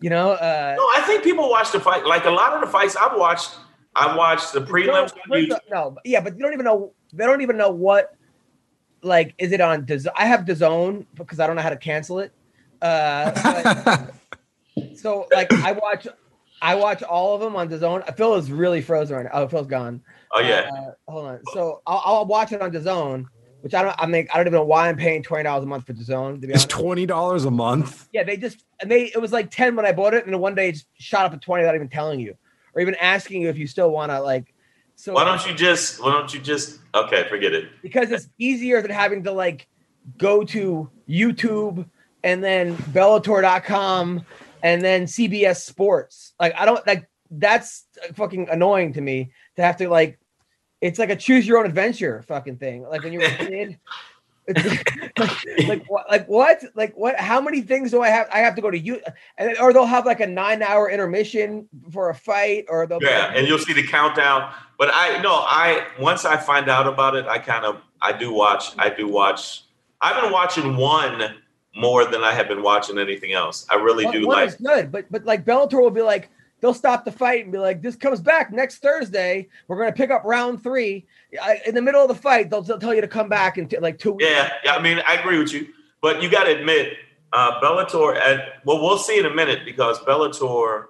You know, uh, No, I think people watch the fight. Like a lot of the fights I've watched, I watched the prelims. on first YouTube. of- no, yeah, but you don't even know. They don't even know what. Like, is it on? Daz- I have DAZN because I don't know how to cancel it. Uh, but- so like, I watch, I watch all of them on DAZN. Phil is really frozen right now. Oh, Phil's gone. Oh yeah. Uh, hold on. So I'll, I'll watch it on DAZN, which I don't. I mean, I don't even know why I'm paying twenty dollars a month for DAZN. To be It's honest. twenty dollars a month. Yeah, they just and they it was like ten when I bought it, and then one day it just shot up to twenty without even telling you, or even asking you if you still want to like. So Why don't you just? Why don't you just? Okay, forget it. because it's easier than having to like go to YouTube and then Bellator.com and then CBS Sports. Like I don't like that's fucking annoying to me to have to like. It's like a choose your own adventure fucking thing. Like when you were a kid. Like, like what like what like what how many things do i have i have to go to you and or they'll have like a nine hour intermission for a fight or they'll Yeah, and you'll see the countdown. But I no, I once I find out about it, I kind of I do watch. I do watch. I've been watching one more than I have been watching anything else. I really One- do one like. is good, but but like Bellator will be like they'll stop the fight and be like, "This comes back next Thursday. We're going to pick up round three. I, in the middle of the fight, they'll, they'll tell you to come back in t- like two weeks. Yeah, yeah. I mean, I agree with you, but you got to admit, uh, Bellator. And well, we'll see in a minute because Bellator,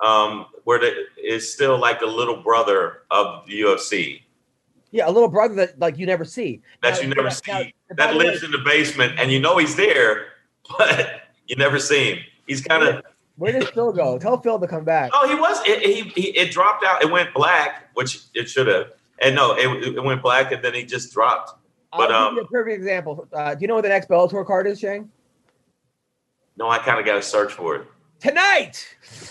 um, where the, is still like the little brother of the UFC Yeah, a little brother that like you never see. that Now- you never now- see now, that way, lives in the basement, and you know he's there, but you never see him. He's kind of. Where did Phil go? Tell Phil to come back. Oh, he was. It, he, he it dropped out. It went black, which it should have. And no, it, it went black, and then he just dropped. But I'll um, give you a perfect example. Uh, do you know what the next Bellator card is, Shane? no, I kind of got to search for it. Tonight.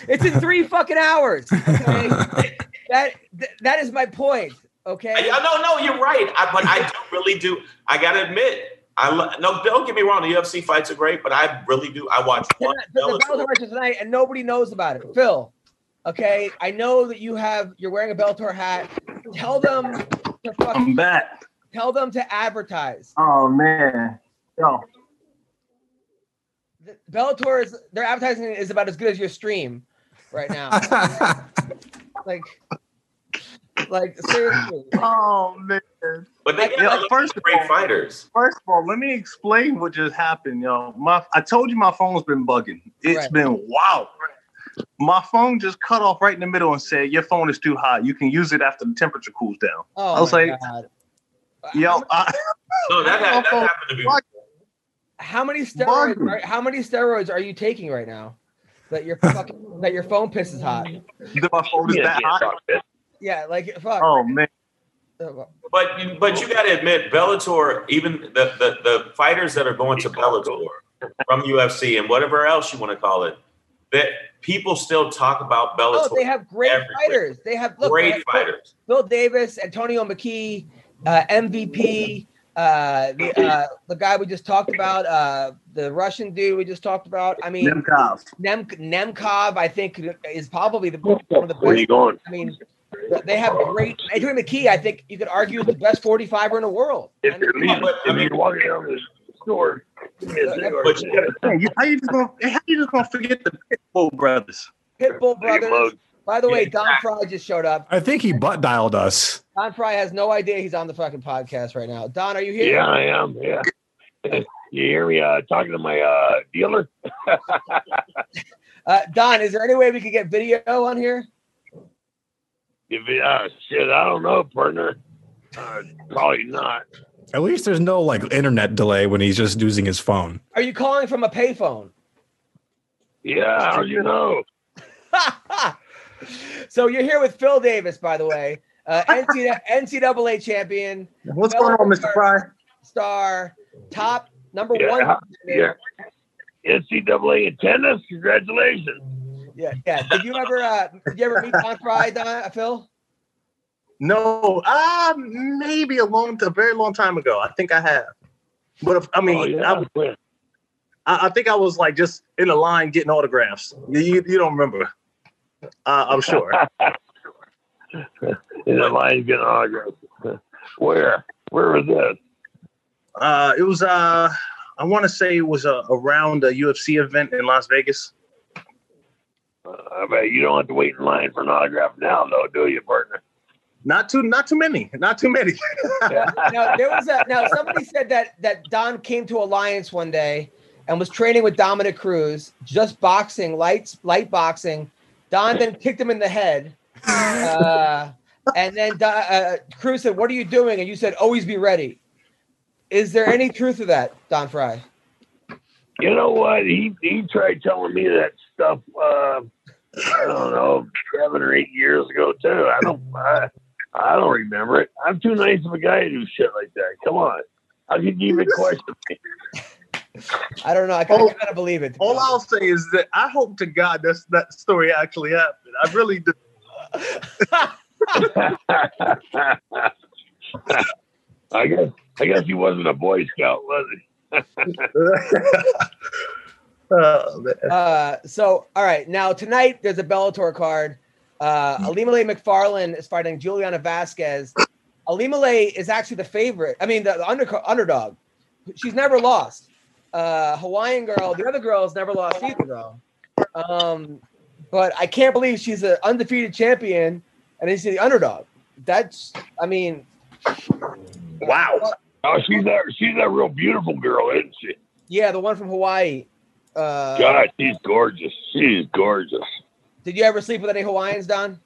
It's in three fucking hours. Okay? that th- that is my point. Okay. I, no, no, you're right. I, but I do really do. I got to admit, I lo- no. Don't get me wrong. The UFC fights are great, but I really do. I watch one. Tonight- the, the Bellator match tonight, and nobody knows about it. Phil, okay, I know that you have. You're wearing a Bellator hat. Tell them to fucking, I'm back. Tell them to advertise. Oh man. Yo. The- Bellator is their advertising is about as good as your stream right now. like, like seriously. Oh man. But they got Yeah, a first of great all- fighters. First of all, let me explain what just happened, yo. My I told you my phone's been bugging. It's Right. been wow. My phone just cut off right in the middle and said, "Your phone is too hot. You can use it after the temperature cools down." Oh I was my like, God. "Yo, I, No, that, My that happened to be. Fuck. How many steroids? Are, how many steroids are you taking right now? That your fucking that your phone pisses hot. That my phone is that hot. Talk shit. Yeah, like fuck. Oh man. But you- but you got to admit, Bellator, even the, the the fighters that are going to Bellator from UFC and whatever else you want to call it, that people still talk about Bellator. Oh, they have great everywhere. fighters. They have look, they great have fighters. Phil Davis, Antonio McKee, uh, MVP, uh, the uh, the guy we just talked about, uh, the Russian dude we just talked about. I mean, Nemkov. Nem- Nemkov, I think, is probably the one of the best. Where you going? I mean, they have great. Antonio McKee, I think you could argue is the best 45er in the world. If I you're mean, leaving, if you're walking down the store, give me. But you gotta- Hey, you, how you just gonna how you just gonna forget the Pitbull brothers? Pitbull Big brothers. By the way, Don Frye just showed up. I think he butt dialed us. Don Frye has no idea he's on the fucking podcast right now. Don, are you here? Yeah, I am. Yeah. You hear me uh, talking to my uh, dealer? Uh, Don, is there any way we could get video on here? If it, uh, shit, I don't know, partner. Uh, probably not. At least there's no like internet delay when he's just using his phone. Are you calling from a payphone? Yeah, how do you know? so you're here with Phil Davis, by the way, uh, NCAA, NCAA champion, What's going on, Mr. Frye? star, top number Yeah, one. yeah. NCAA in tennis. Congratulations. Yeah, yeah. Did you ever, uh, did you ever meet Don Frye, Don, Phil? No, uh, maybe a long, a very long time ago. I think I have. But if, I mean, Oh, I, yeah. was- I, I think I was like just in the line getting autographs. You, you, you don't remember? Uh, I'm sure. In the line getting autographs. Where? Where was this? Uh, it was. Uh, I want to say it was uh, around a UFC event in Las Vegas. Uh, I bet you don't have to wait in line for an autograph now, though, do you, partner? Not too, not too many, not too many. now there was a now somebody said that that Don came to Alliance one day and was training with Dominick Cruz, just boxing, light light boxing. Don then kicked him in the head, uh, and then uh, Cruz said, "What are you doing?" And you said, "Always be ready." Is there any truth to that, Don Frye? You know what? He he tried telling me that stuff. Uh, I don't know, seven or eight years ago too. I don't. I, I don't remember it. I'm too nice of a guy to do shit like that. Come on. How could you even question me? I don't know. I kind of believe it. All I'll say is that I hope to God that's that story actually happened. I really do. I guess I guess he wasn't a Boy Scout, was he? oh, man. Uh, so, all right. Now, tonight, there's a Bellator card. Uh, Ilima-Lei Macfarlane is fighting Juliana Vasquez. Ilima-Lei is actually the favorite. I mean, the, the under, underdog. She's never lost. Uh, Hawaiian girl. The other girls never lost either, though. Um, but I can't believe she's an undefeated champion and she's the underdog. That's, I mean, wow. Oh, she's a she's a real beautiful girl, isn't she? Yeah, the one from Hawaii. Uh, God, she's gorgeous. She's gorgeous. Did you ever sleep with any Hawaiians, Don?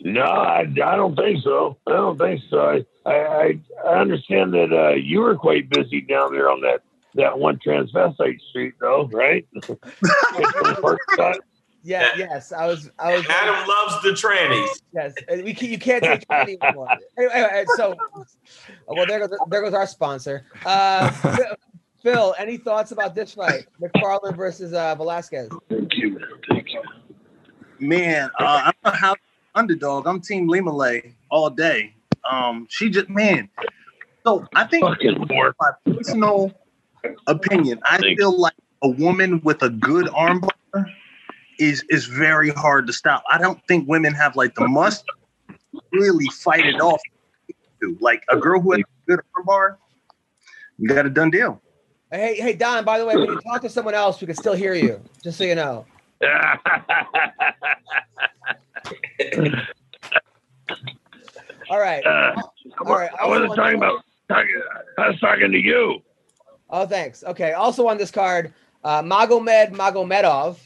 No, I, I don't think so. I don't think so. I I, I understand that uh, you were quite busy down there on that that one transvestite street, though, right? Yeah, yes. I was. I was. Adam loves the trannies. Yes, we can, you can't take any anymore. Anyway, anyway, so well, there goes there goes our sponsor. Uh, Phil- Phil, any thoughts about this fight, Macfarlane versus uh, Velasquez? Thank you, thank you. Man, uh, I'm a house underdog. I'm Team Ilima-Lei all day. Um, she just man. So I think Fucking Lord. my personal opinion, I feel like a woman with a good armbar is is very hard to stop. I don't think women have like the must really fight it off. Like a girl who has a good armbar, you got a done deal. Hey, hey, Don. By the way, when you talk to someone else, we can still hear you. Just so you know. All right. Uh, All right. I wasn't talking about. Talking, I was talking to you. Oh, thanks. Okay. Also on this card, uh, Magomed Magomedov.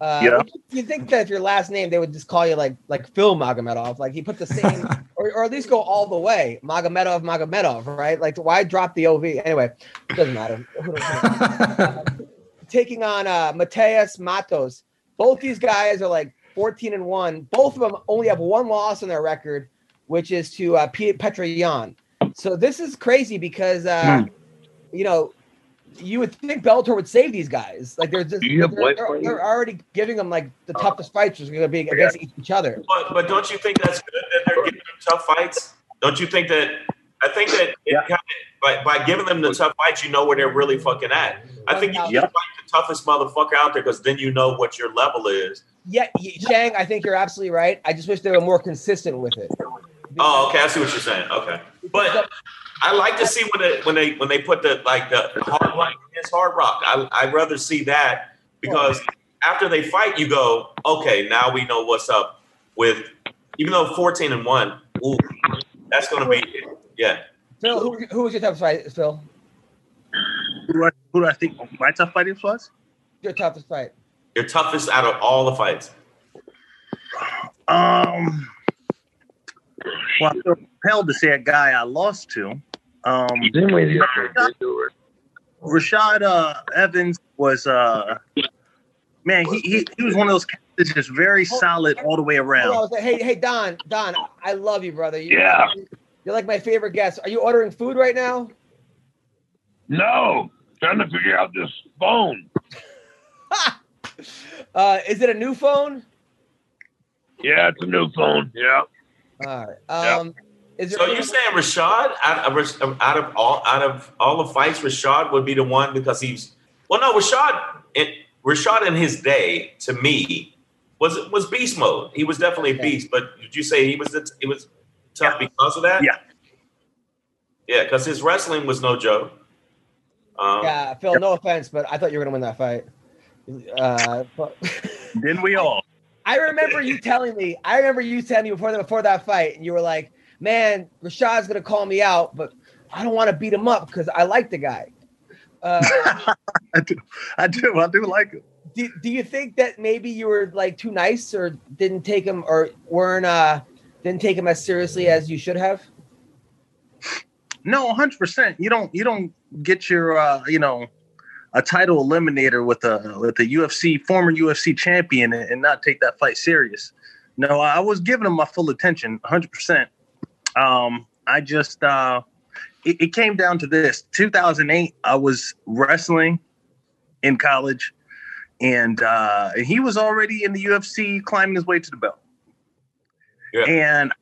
Uh, Yeah. You think that if your last name, they would just call you like like Phil Magomedov? Like he put the same or, or at least go all the way. Magomedov, Magomedov, right? Like, why drop the OV? Anyway, doesn't matter. Taking on uh, Matheus Mattos. Both these guys are like 14 and 1. Both of them only have one loss in their record, which is to uh, P- Petr Yan. So this is crazy because, uh, you know, you would think Bellator would save these guys. Like they're just You have they're, they're- they're already giving them like the toughest fights are going to be against each other. But but don't you think that's good that they're giving them tough fights? Don't you think that? I think that it kinda, by by giving them the tough fights, you know where they're really fucking at. I think you should Yep. fight the toughest motherfucker out there because then you know what your level is. Yeah, y- Shane, I think you're absolutely right. I just wish they were more consistent with it. Oh, okay, I see what you're saying. Okay, but I like to see when they when they when they put the like the hard rock against hard rock. I I'd rather see that because after they fight, you go, okay, now we know what's up with. Even though 14 and one, ooh, that's going to be yeah. Phil, who, who was your toughest fight, Phil? Who do I, who do I think my tough fight was? Your toughest fight. Your toughest out of all the fights. Um, well, I feel compelled to say a guy I lost to. Um, Then we the other it. Rashad uh, Evans was uh, man, he, he he was one of those cats that's just very solid all the way around. I was like, hey, hey, Don, Don, I love you, brother. You, Yeah. You're like my favorite guest. Are you ordering food right now? No, trying to figure out this phone. Uh, is it a new phone? Yeah, it's a new phone. Yeah. All right. Um, is there So you saying Rashad out of, out of all out of all the fights, Rashad would be the one because he's well, no, Rashad. It, Rashad in his day, to me, was was beast mode. He was definitely a beast. But did you say he was the, he was tough because of that? Yeah. Yeah, because his wrestling was no joke. Um, Yeah, Phil. No offense, but I thought you were gonna win that fight. Uh, but Didn't we all? I remember you telling me. I remember you telling me before that before that fight, and you were like, "Man, Rashad's gonna call me out, but I don't want to beat him up because I like the guy." Uh, I do, I do, I do like it. do, do you think that maybe you were like too nice or didn't take him or weren't uh didn't take him as seriously as you should have? No, hundred percent. You don't, you don't get your, uh, you know, a title eliminator with a with a UFC former UFC champion and, and not take that fight serious. No, I was giving him my full attention, hundred percent. Um, I just, uh, it, it came down to this: 2008. I was wrestling in college, and uh, he was already in the UFC, climbing his way to the belt. Yeah. And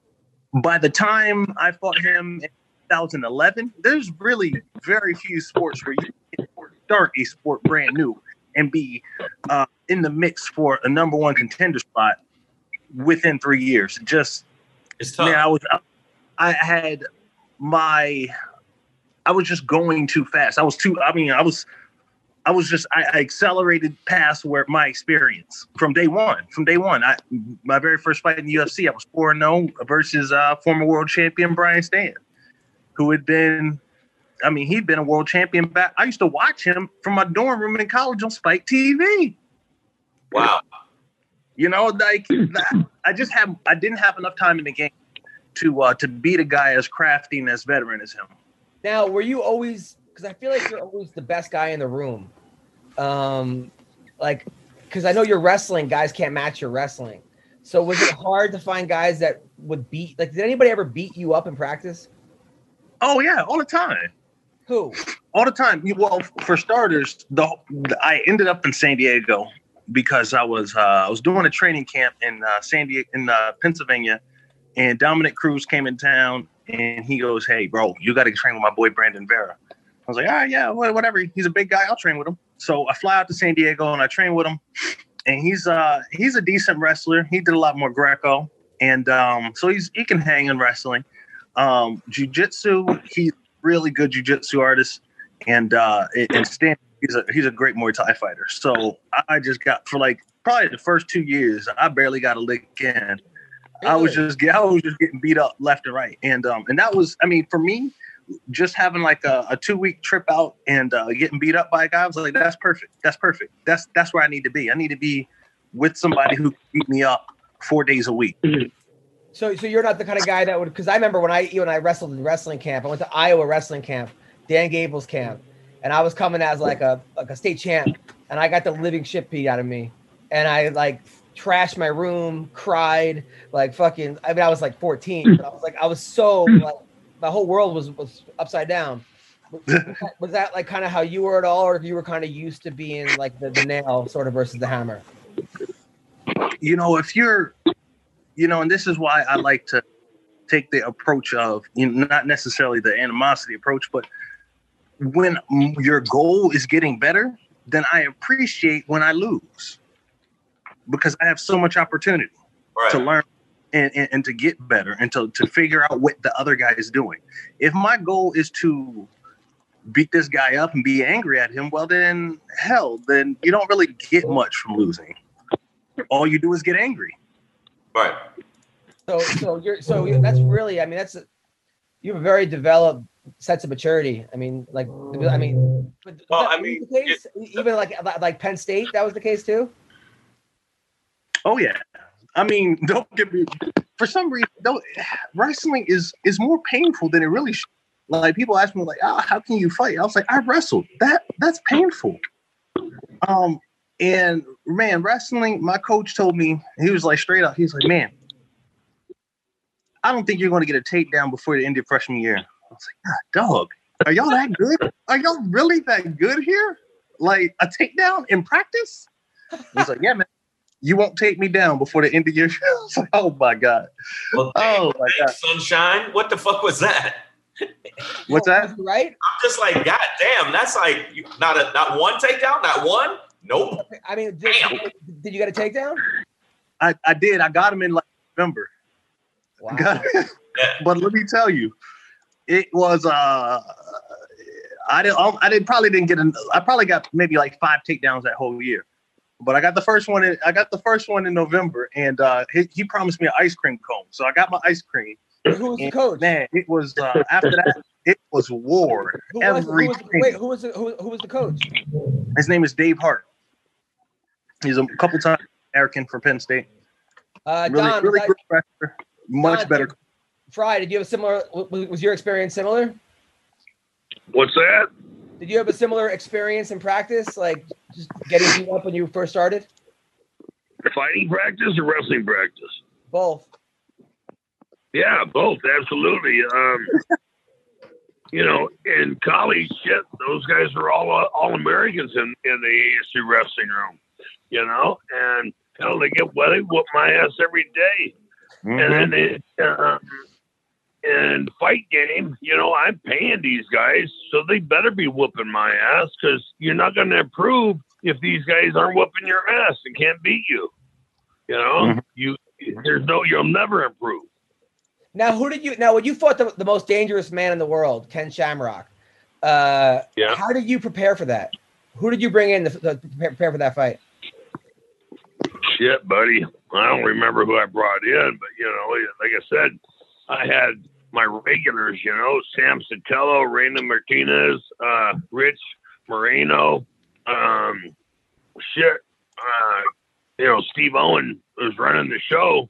by the time I fought him in 2011, there's really very few sports where you can start a sport brand new and be uh, in the mix for a number one contender spot within three years. Just it's tough. Man, I was I had my I was just going too fast. I was too. I mean, I was. I was just I, I accelerated past where my experience from day one. From day one, I my very first fight in the UFC, I was four and zero versus uh, former world champion Brian Stann, who had been, I mean, he'd been a world champion back. I used to watch him from my dorm room in college on Spike TV. Wow. You know, like that- I just have I didn't have enough time in the game to uh, to beat a guy as crafty and as veteran as him. Now, were you always because I feel like you're always the best guy in the room. Um like because I know you're wrestling, guys can't match your wrestling. So was it hard to find guys that would beat like did anybody ever beat you up in practice? Oh yeah, all the time. Who? All the time. Well, for starters, the, the I ended up in San Diego because I was uh, I was doing a training camp in uh, San Diego in uh, Pennsylvania, and Dominick Cruz came in town and he goes, "Hey, bro, you got to train with my boy Brandon Vera." I was like, "Ah, yeah, whatever. He's a big guy. I'll train with him." So I fly out to San Diego and I train with him, and he's uh he's a decent wrestler. He did a lot more Greco, and um, so he's he can hang in wrestling. Um, jiu-jitsu, he's really good jiu-jitsu artist, and uh, and Stan, he's a he's a great Muay Thai fighter. So I just got for like probably the first two years, I barely got a lick in. I was just I was just getting beat up left and right, and um and that was I mean for me, just having like a, a two week trip out and uh, getting beat up by a guy, I was like that's perfect, that's perfect, that's that's where I need to be. I need to be with somebody who can beat me up four days a week. So, so you're not the kind of guy that would, because I remember when I, you and I wrestled in wrestling camp. I went to Iowa wrestling camp, Dan Gable's camp, and I was coming as like a like a state champ, and I got the living shit beat out of me, and I like trashed my room, cried, like fucking. I mean, I was like 14. But I was like, I was so like, my whole world was was upside down. Was that, was that like kind of how you were at all, or if you were kind of used to being like the, the nail sort of versus the hammer? you know, if you're, you know, and this is why I like to take the approach of, you know, not necessarily the animosity approach, but when your goal is getting better, then I appreciate when I lose because I have so much opportunity to learn and, and, and to get better and to, to figure out what the other guy is doing. If my goal is to beat this guy up and be angry at him, well, then hell, then you don't really get much from losing. All you do is get angry. Right. So, so you're so you that's really, I mean, that's a, you have a very developed sense of maturity. I mean, like, I mean, but Well, that I mean, the case? even like like Penn State, that was the case too. Oh yeah. I mean, don't get me. For some reason, don't wrestling is is more painful than it really. Should. Like people ask me, like, "Oh, how can you fight?" I was like, "I wrestled. That that's painful." Um, and man, wrestling. My coach told me he was like straight up. He's like, "Man, I don't think you're going to get a takedown before the end of freshman year." I was like, "God, dog, are y'all that good? Are y'all really that good here? Like a takedown in practice?" He's like, "Yeah, man." You won't take me down before the end of your show. Like, oh my god. Well, oh my god. Sunshine. What the fuck was that? What's that? Right? I'm just like, god damn, that's like not a not one takedown, not one. Nope. I mean, did, did you get a takedown? I, I did. I got him in like November. Wow. Got but let me tell you, it was uh I didn't I didn't probably didn't get an I probably got maybe like five takedowns that whole year. But I got the first one in I got the first one in November and uh he, he promised me an ice cream cone. So I got my ice cream. Who was the coach? Man, it was uh after that it was war. Who was, who Every was, wait, who was the, who, who was the coach? his name is Dave Hart. He's a couple times American for Penn State. Uh, really, Don, really was good wrestler. Much Don, better. Frye, did you have a similar? Was, was your experience similar? What's that? Did you have a similar experience in practice, like just getting beat up when you first started? Fighting practice or wrestling practice? Both. Yeah, both. Absolutely. Um, you know, in college, shit, those guys were all all Americans in in the ASU wrestling room. You know, and hell, they get well, they whoop my ass every day. And then it, um, and fight game, you know, I'm paying these guys, so they better be whooping my ass because you're not going to improve if these guys aren't whooping your ass and can't beat you. You know, you there's no, you'll never improve. Now, who did you? Now, when you fought the, the most dangerous man in the world, Ken Shamrock, uh, Yeah. how did you prepare for that? Who did you bring in to, to prepare prepare for that fight? Shit, buddy. I don't remember who I brought in, but you know, like I said, I had my regulars, you know, Sam Sotelo, Reina Martinez, uh, Rich Moreno, um, shit, uh, you know, Steve Owen was running the show.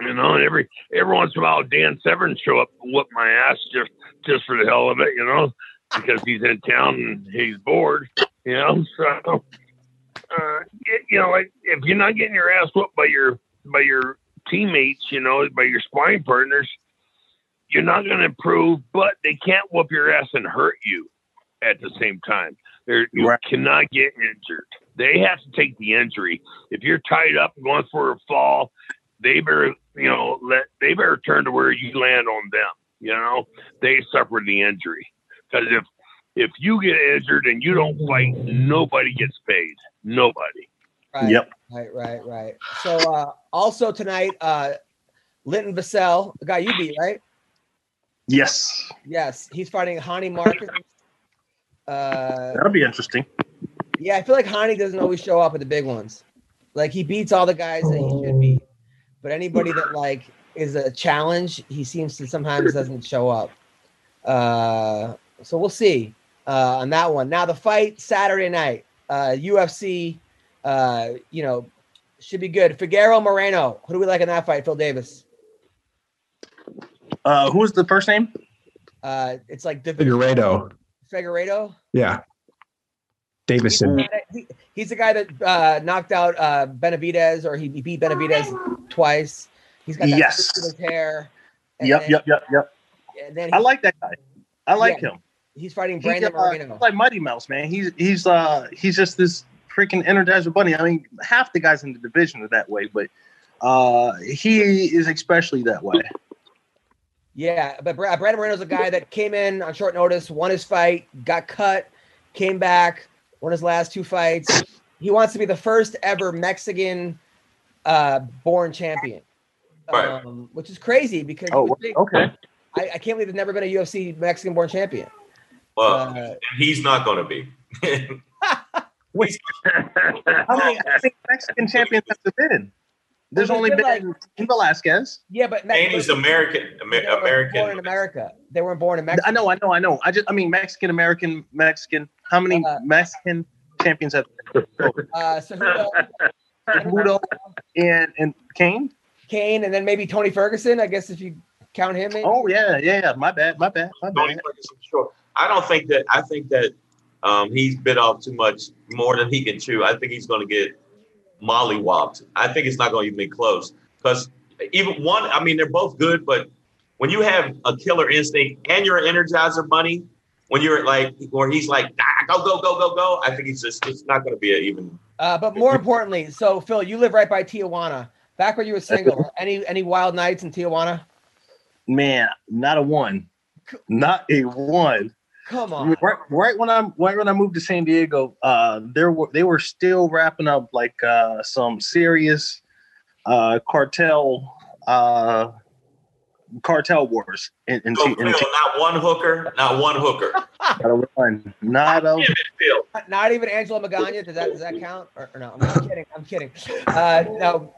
You know, and every every once in a while, Dan Severn show up, whoop my ass just just for the hell of it, you know, because he's in town and he's bored, you know. So, uh, it- you know, like if you're not getting your ass whooped by your by your teammates, you know, by your sparring partners, you're not going to improve. But they can't whoop your ass and hurt you at the same time. They're, you cannot get injured. They have to take the injury. If you're tied up and going for a fall, they better, you know, let they better turn to where you land on them. You know, they suffer the injury because if if you get injured and you don't fight, nobody gets paid. Nobody. Right, Right, right, right. So uh, also tonight, uh, Linton Vassell, the guy you beat, right? Yes. Yes, he's fighting Ronny Markes. Uh, That'll be interesting. yeah, I feel like Ronny doesn't always show up at the big ones. Like he beats all the guys that he should beat, but anybody that like is a challenge, he seems to sometimes doesn't show up. Uh, so we'll see uh, on that one. Now the fight Saturday night, uh, UFC, uh, you know, should be good. Figueroa Moreno. Who do we like in that fight? Phil Davis. Uh, who's the first name? Uh, it's like Dav- Figueiredo. Figueiredo. Yeah. He's the, Deiveson. guy that, he- he's the guy that uh, knocked out uh, Benavidez, or he beat Benavidez twice. He's got that Yes. in his hair. and Yep, then- yep, yep, yep. And then I like that guy. I like Yeah. him. He's fighting He's, Brandon uh, Moreno. he's like Mighty Mouse, man. He's he's uh he's just this freaking Energizer Bunny. I mean, half the guys in the division are that way, but uh he is especially that way. Yeah, but Brad, Brandon Moreno's a guy that came in on short notice, won his fight, got cut, came back, won his last two fights. He wants to be the first ever Mexican uh, born champion, Right. um, which is crazy because Oh, would think- okay. I, I can't believe there's never been a UFC Mexican born champion. Well, Uh, he's not going to be. Wait, how many Mexican champions have there been? There's only there's been been, Velasquez. Yeah, but and he's American. Amer- they were American. born in America. They weren't born in Mexico. I know, I know, I know. I just, I mean, Mexican American, Mexican. How many Uh, Mexican champions have there? Uh, Cejudo, Cejudo and and Cain? Cain, and then maybe Tony Ferguson. I guess if you count him in. Oh yeah, yeah, yeah. My bad, my bad, my Tony bad. Ferguson, sure. I don't think that. I think that um, he's bit off too much, more than he can chew. I think he's going to get mollywopped. I think it's not going to even be close because even one. I mean, they're both good, but when you have a killer instinct and you're an Energizer Bunny, when you're like, where he's like, ah, go, go, go, go, go. I think it's just. It's not going to be a even. Uh, but more importantly, so Phil, you live right by Tijuana. Back when you were single, any any wild nights in Tijuana? Man, not a one, not a one. Come on. Right, right when I'm right when I moved to San Diego, uh, there were they were still wrapping up like uh, some serious uh, cartel uh, cartel wars. In, in, So, in, Phil, not one hooker, not one hooker. not a one, not a Damn it, Phil. Not- Not even Angela Magana. Does that does that count? Or, or no? I'm kidding. I'm kidding. Uh, no.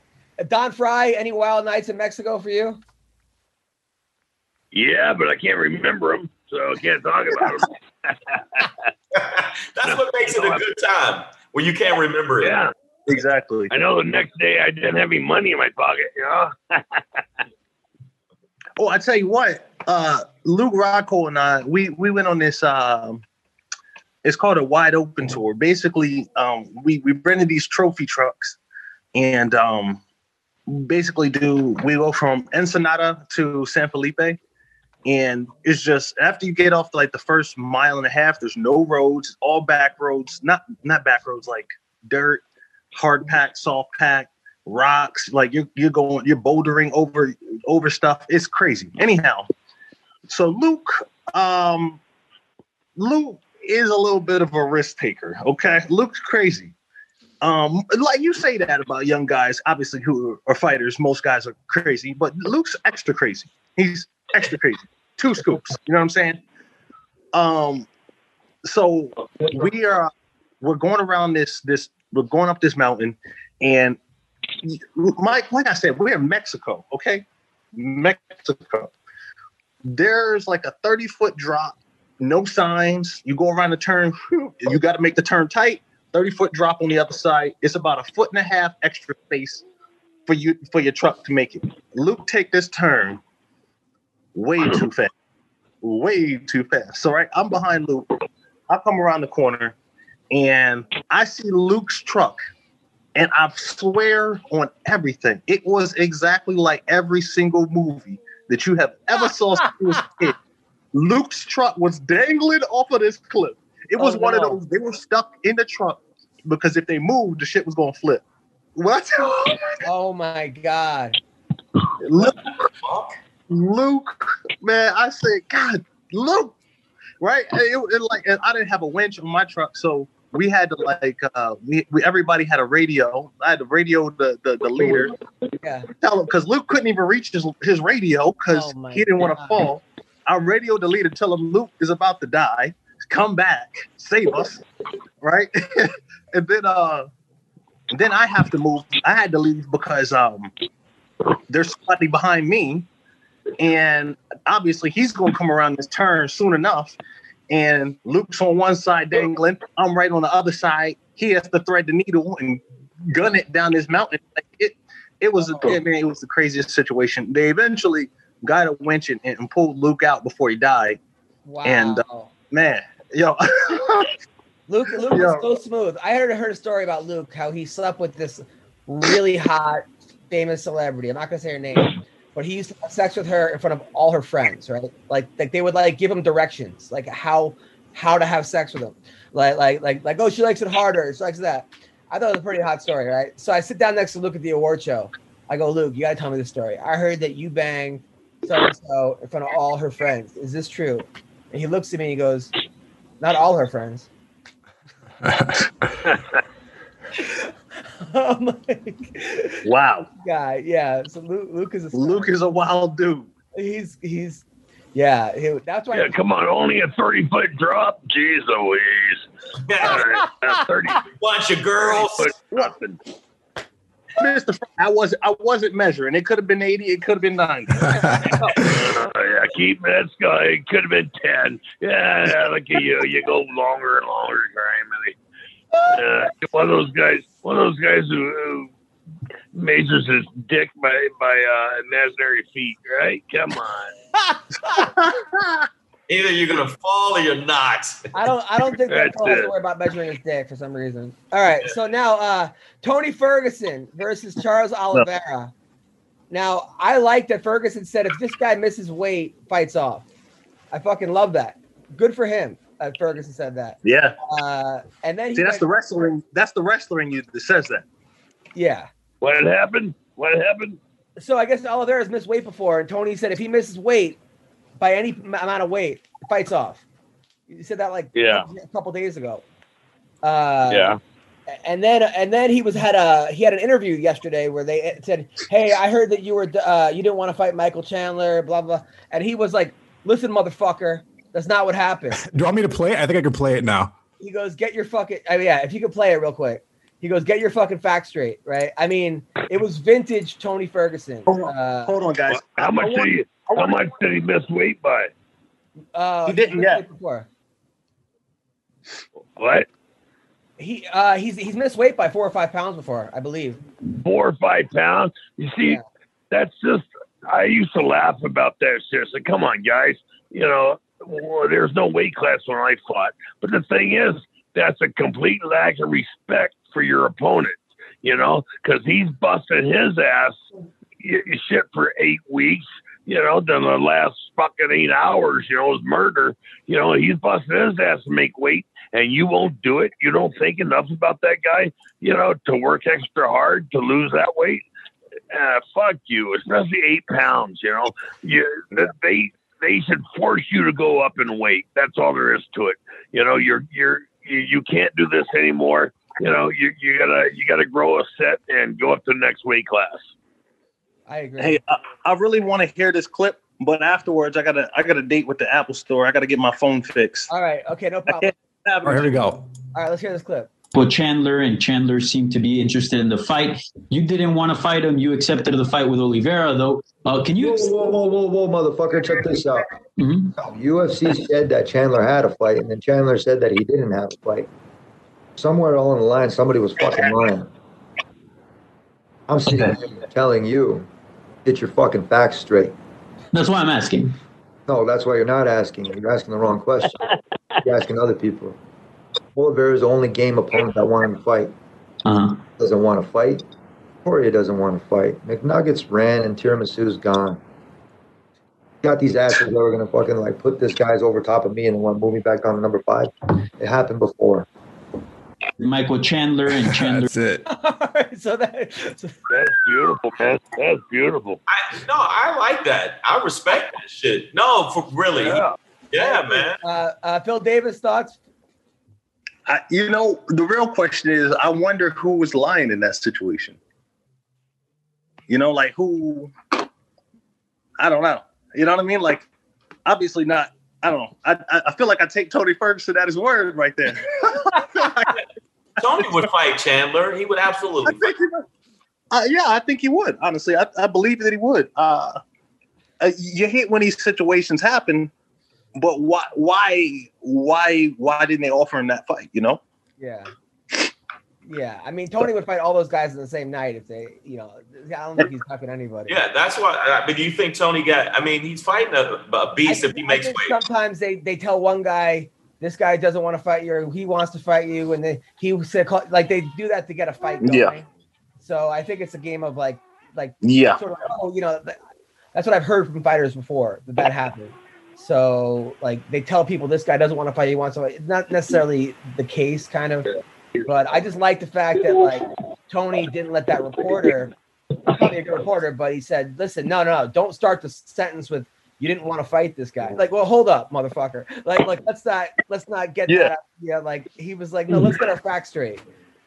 Don Frye. Any wild nights in Mexico for you? Yeah, but I can't remember them, so I can't talk about them. That's what makes it a good time when you can't remember it. Yeah, exactly. I know the next day I didn't have any money in my pocket. You know, Oh, I tell you what, uh, Luke Rockhold and I, we we went on this. Um, it's called a wide open tour. Basically, um, we we rented these trophy trucks, and um, basically do we go from Ensenada to San Felipe, and it's just after you get off like the first mile and a half, there's no roads, it's all back roads, not not back roads like dirt, hard pack, soft pack, rocks. Like you're you're going, you're bouldering over over stuff. It's crazy. Anyhow, so Luke, um, Luke is a little bit of a risk taker. Okay, Luke's crazy. Um, like you say that about young guys, obviously who are fighters. Most guys are crazy, but Luke's extra crazy. He's extra crazy. Two scoops. You know what I'm saying? Um, so we are we're going around this this we're going up this mountain, and Mike, like I said, we're in Mexico. Okay, Mexico. There's like a 30 foot drop, no signs. You go around the turn, you got to make the turn tight. 30 foot drop on the other side. It's about a foot and a half extra space for you for your truck to make it. Luke take this turn way too fast. Way too fast. So right, I'm behind Luke. I come around the corner and I see Luke's truck. And I swear on everything, it was exactly like every single movie that you have ever saw since you was a kid. Luke's truck was dangling off of this cliff. It was Oh, one no. of those. They were stuck in the truck because if they moved, the shit was gonna flip. What? Oh my God. Luke, Luke, man, I said, God, Luke, right? And It, it like, and I didn't have a winch on my truck, so we had to like, uh, we, we everybody had a radio. I had to radio the the, the leader, Yeah. tell him because Luke couldn't even reach his his radio because Oh he didn't want to fall. I radioed the leader, tell him Luke is about to die. Come back, save us, right? and then uh, then I have to move. I had to leave because um, there's somebody behind me, and obviously he's going to come around this turn soon enough. And Luke's on one side dangling. I'm right on the other side. He has to thread the needle and gun it down this mountain. Like it, it was, I mean, it was the craziest situation. They eventually got a winch and, and pulled Luke out before he died. Wow. And uh, man, yo, Luke, Luke Yo. is so smooth. I heard heard a story about Luke how he slept with this really hot, famous celebrity. I'm not gonna say her name, but he used to have sex with her in front of all her friends, right? Like, like they would like give him directions, like how how to have sex with him, like like like like oh she likes it harder, she likes that. I thought it was a pretty hot story, right? So I sit down next to Luke at the award show. I go, Luke, you gotta tell me this story. I heard that you banged so and so in front of all her friends. Is this true? And he looks at me and he goes, Not all her friends. I'm like, wow, guy, yeah. So Luke, Luke is a Luke is a wild dude. He's he's yeah. He, that's why. Yeah, come on, only a 30 foot drop? Jeez Louise. All right, uh, 30 Bunch of girls. foot nothing. Mr. I wasn't I wasn't measuring. It could have been 80, it could have been 90. Uh, yeah, keep that guy. It could have been 10. Yeah, yeah, look at you. You go longer and longer, Grammy. Uh, one of those guys, one of those guys who, who measures his dick by by uh, imaginary feet, right? Come on. Either you're gonna fall or you're not. I don't I don't think that That's Cole has to worry about measuring his dick for some reason. All right, so now uh Tony Ferguson versus Charles Oliveira. Now I like that Ferguson said if this guy misses weight, fights off. I fucking love that. Good for him. Uh, Ferguson said that. yeah. Uh, and then he See, that's went- the wrestling. That's the wrestling you that says that. yeah. What had happened? What had happened? So I guess Oliveira's missed weight before, and Tony said if he misses weight by any m- amount of weight, fights off. You said that like Yeah. a couple days ago. Uh, Yeah. and then and then he was had a he had an interview yesterday where they said, "Hey, I heard that you were uh, you didn't want to fight Michael Chandler, blah blah," and he was like, "Listen, motherfucker, that's not what happened." Do you want me to play it? I think I can play it now. He goes, "Get your fucking I mean, yeah, if you could play it real quick." He goes, "Get your fucking facts straight, right?" I mean, it was vintage Tony Ferguson. Uh, Hold on, guys. How much did he? How much did he miss weight by? uh, He didn't missed yet. Before. What? He uh, he's he's missed weight by four or five pounds before, I believe. Four or five pounds? You see, Yeah. that's just. I used to laugh about that Seriously, come on, guys. You know, there's no weight class when I fought. But the thing is, that's a complete lack of respect for your opponent. You know, because he's busting his ass y- y- shit for eight weeks. You know, then the last fucking eight hours, you know, is murder. You know, he's busting his ass to make weight, and you won't do it. You don't think enough about that guy. You know, to work extra hard to lose that weight. Uh, fuck you, especially eight pounds. You know, you they they should force you to go up and wait. That's all there is to it. You know, you're you're you, you can't do this anymore. You know, you you gotta you gotta grow a set and go up to the next weight class. I agree. Hey, I, I really want to hear this clip, but afterwards, I gotta I got a date with the Apple Store. I gotta get my phone fixed. All right, okay, no problem. All right, here we go. All right, let's hear this clip. With Chandler, and Chandler seemed to be interested in the fight. You didn't want to fight him. You accepted the fight with Oliveira, though. Uh, can you? Whoa, whoa, whoa, whoa, whoa, motherfucker! Check this out. Mhm. UFC said that Chandler had a fight, and then Chandler said that he didn't have a fight. Somewhere along the line, somebody was fucking lying. I'm sitting Okay. here telling you, get your fucking facts straight. That's why I'm asking. No, that's why you're not asking. You're asking the wrong question. You're asking other people. Oliveira is the only game opponent that wanted to fight. Uh-huh. Doesn't want to fight. Poirier doesn't want to fight. McNuggets ran and Tiramisu's gone. Got these assholes that were gonna fucking like put this guy's over top of me and want to move me back down to number five. It happened before. Michael Chandler and Chandler. That's it. All right, so that so, That's beautiful, man. That's beautiful. I, no, I like that. I respect that shit. No, for really. Yeah. Yeah, man. uh, uh, Phil Davis thoughts. I, you know, the real question is, I wonder who was lying in that situation. You know, like who? I don't know. You know what I mean? Like, obviously not. I don't know. I I, feel like I take Tony Ferguson at his word right there. Tony would fight Chandler. He would absolutely. I think he would. Uh, yeah, I think he would. Honestly, I, I believe that he would. Uh, uh, you hate when these situations happen, but why? Why? Why? Why didn't they offer him that fight? You know? Yeah. Yeah, I mean Tony would fight all those guys in the same night if they, you know, I don't think he's fucking anybody. Yeah, that's why. I mean, do you think Tony got? I mean, he's fighting a, a beast I, if he I makes weight. sometimes they they tell one guy this guy doesn't want to fight you or he wants to fight you and then he said like they do that to get a fight going. Yeah. So I think it's a game of like like Yeah. sort of like, oh you know that's what I've heard from fighters before that that happened. So like they tell people this guy doesn't want to fight, he wants to. Fight. It's not necessarily the case, kind of. But I just like the fact that like Tony didn't let that reporter. Probably a good reporter, but he said, "Listen, no, no, no, don't start the sentence with you didn't want to fight this guy." Like, well, hold up, motherfucker. Like, like let's not let's not get Yeah. that. Yeah, like he was like, no, let's get our facts straight,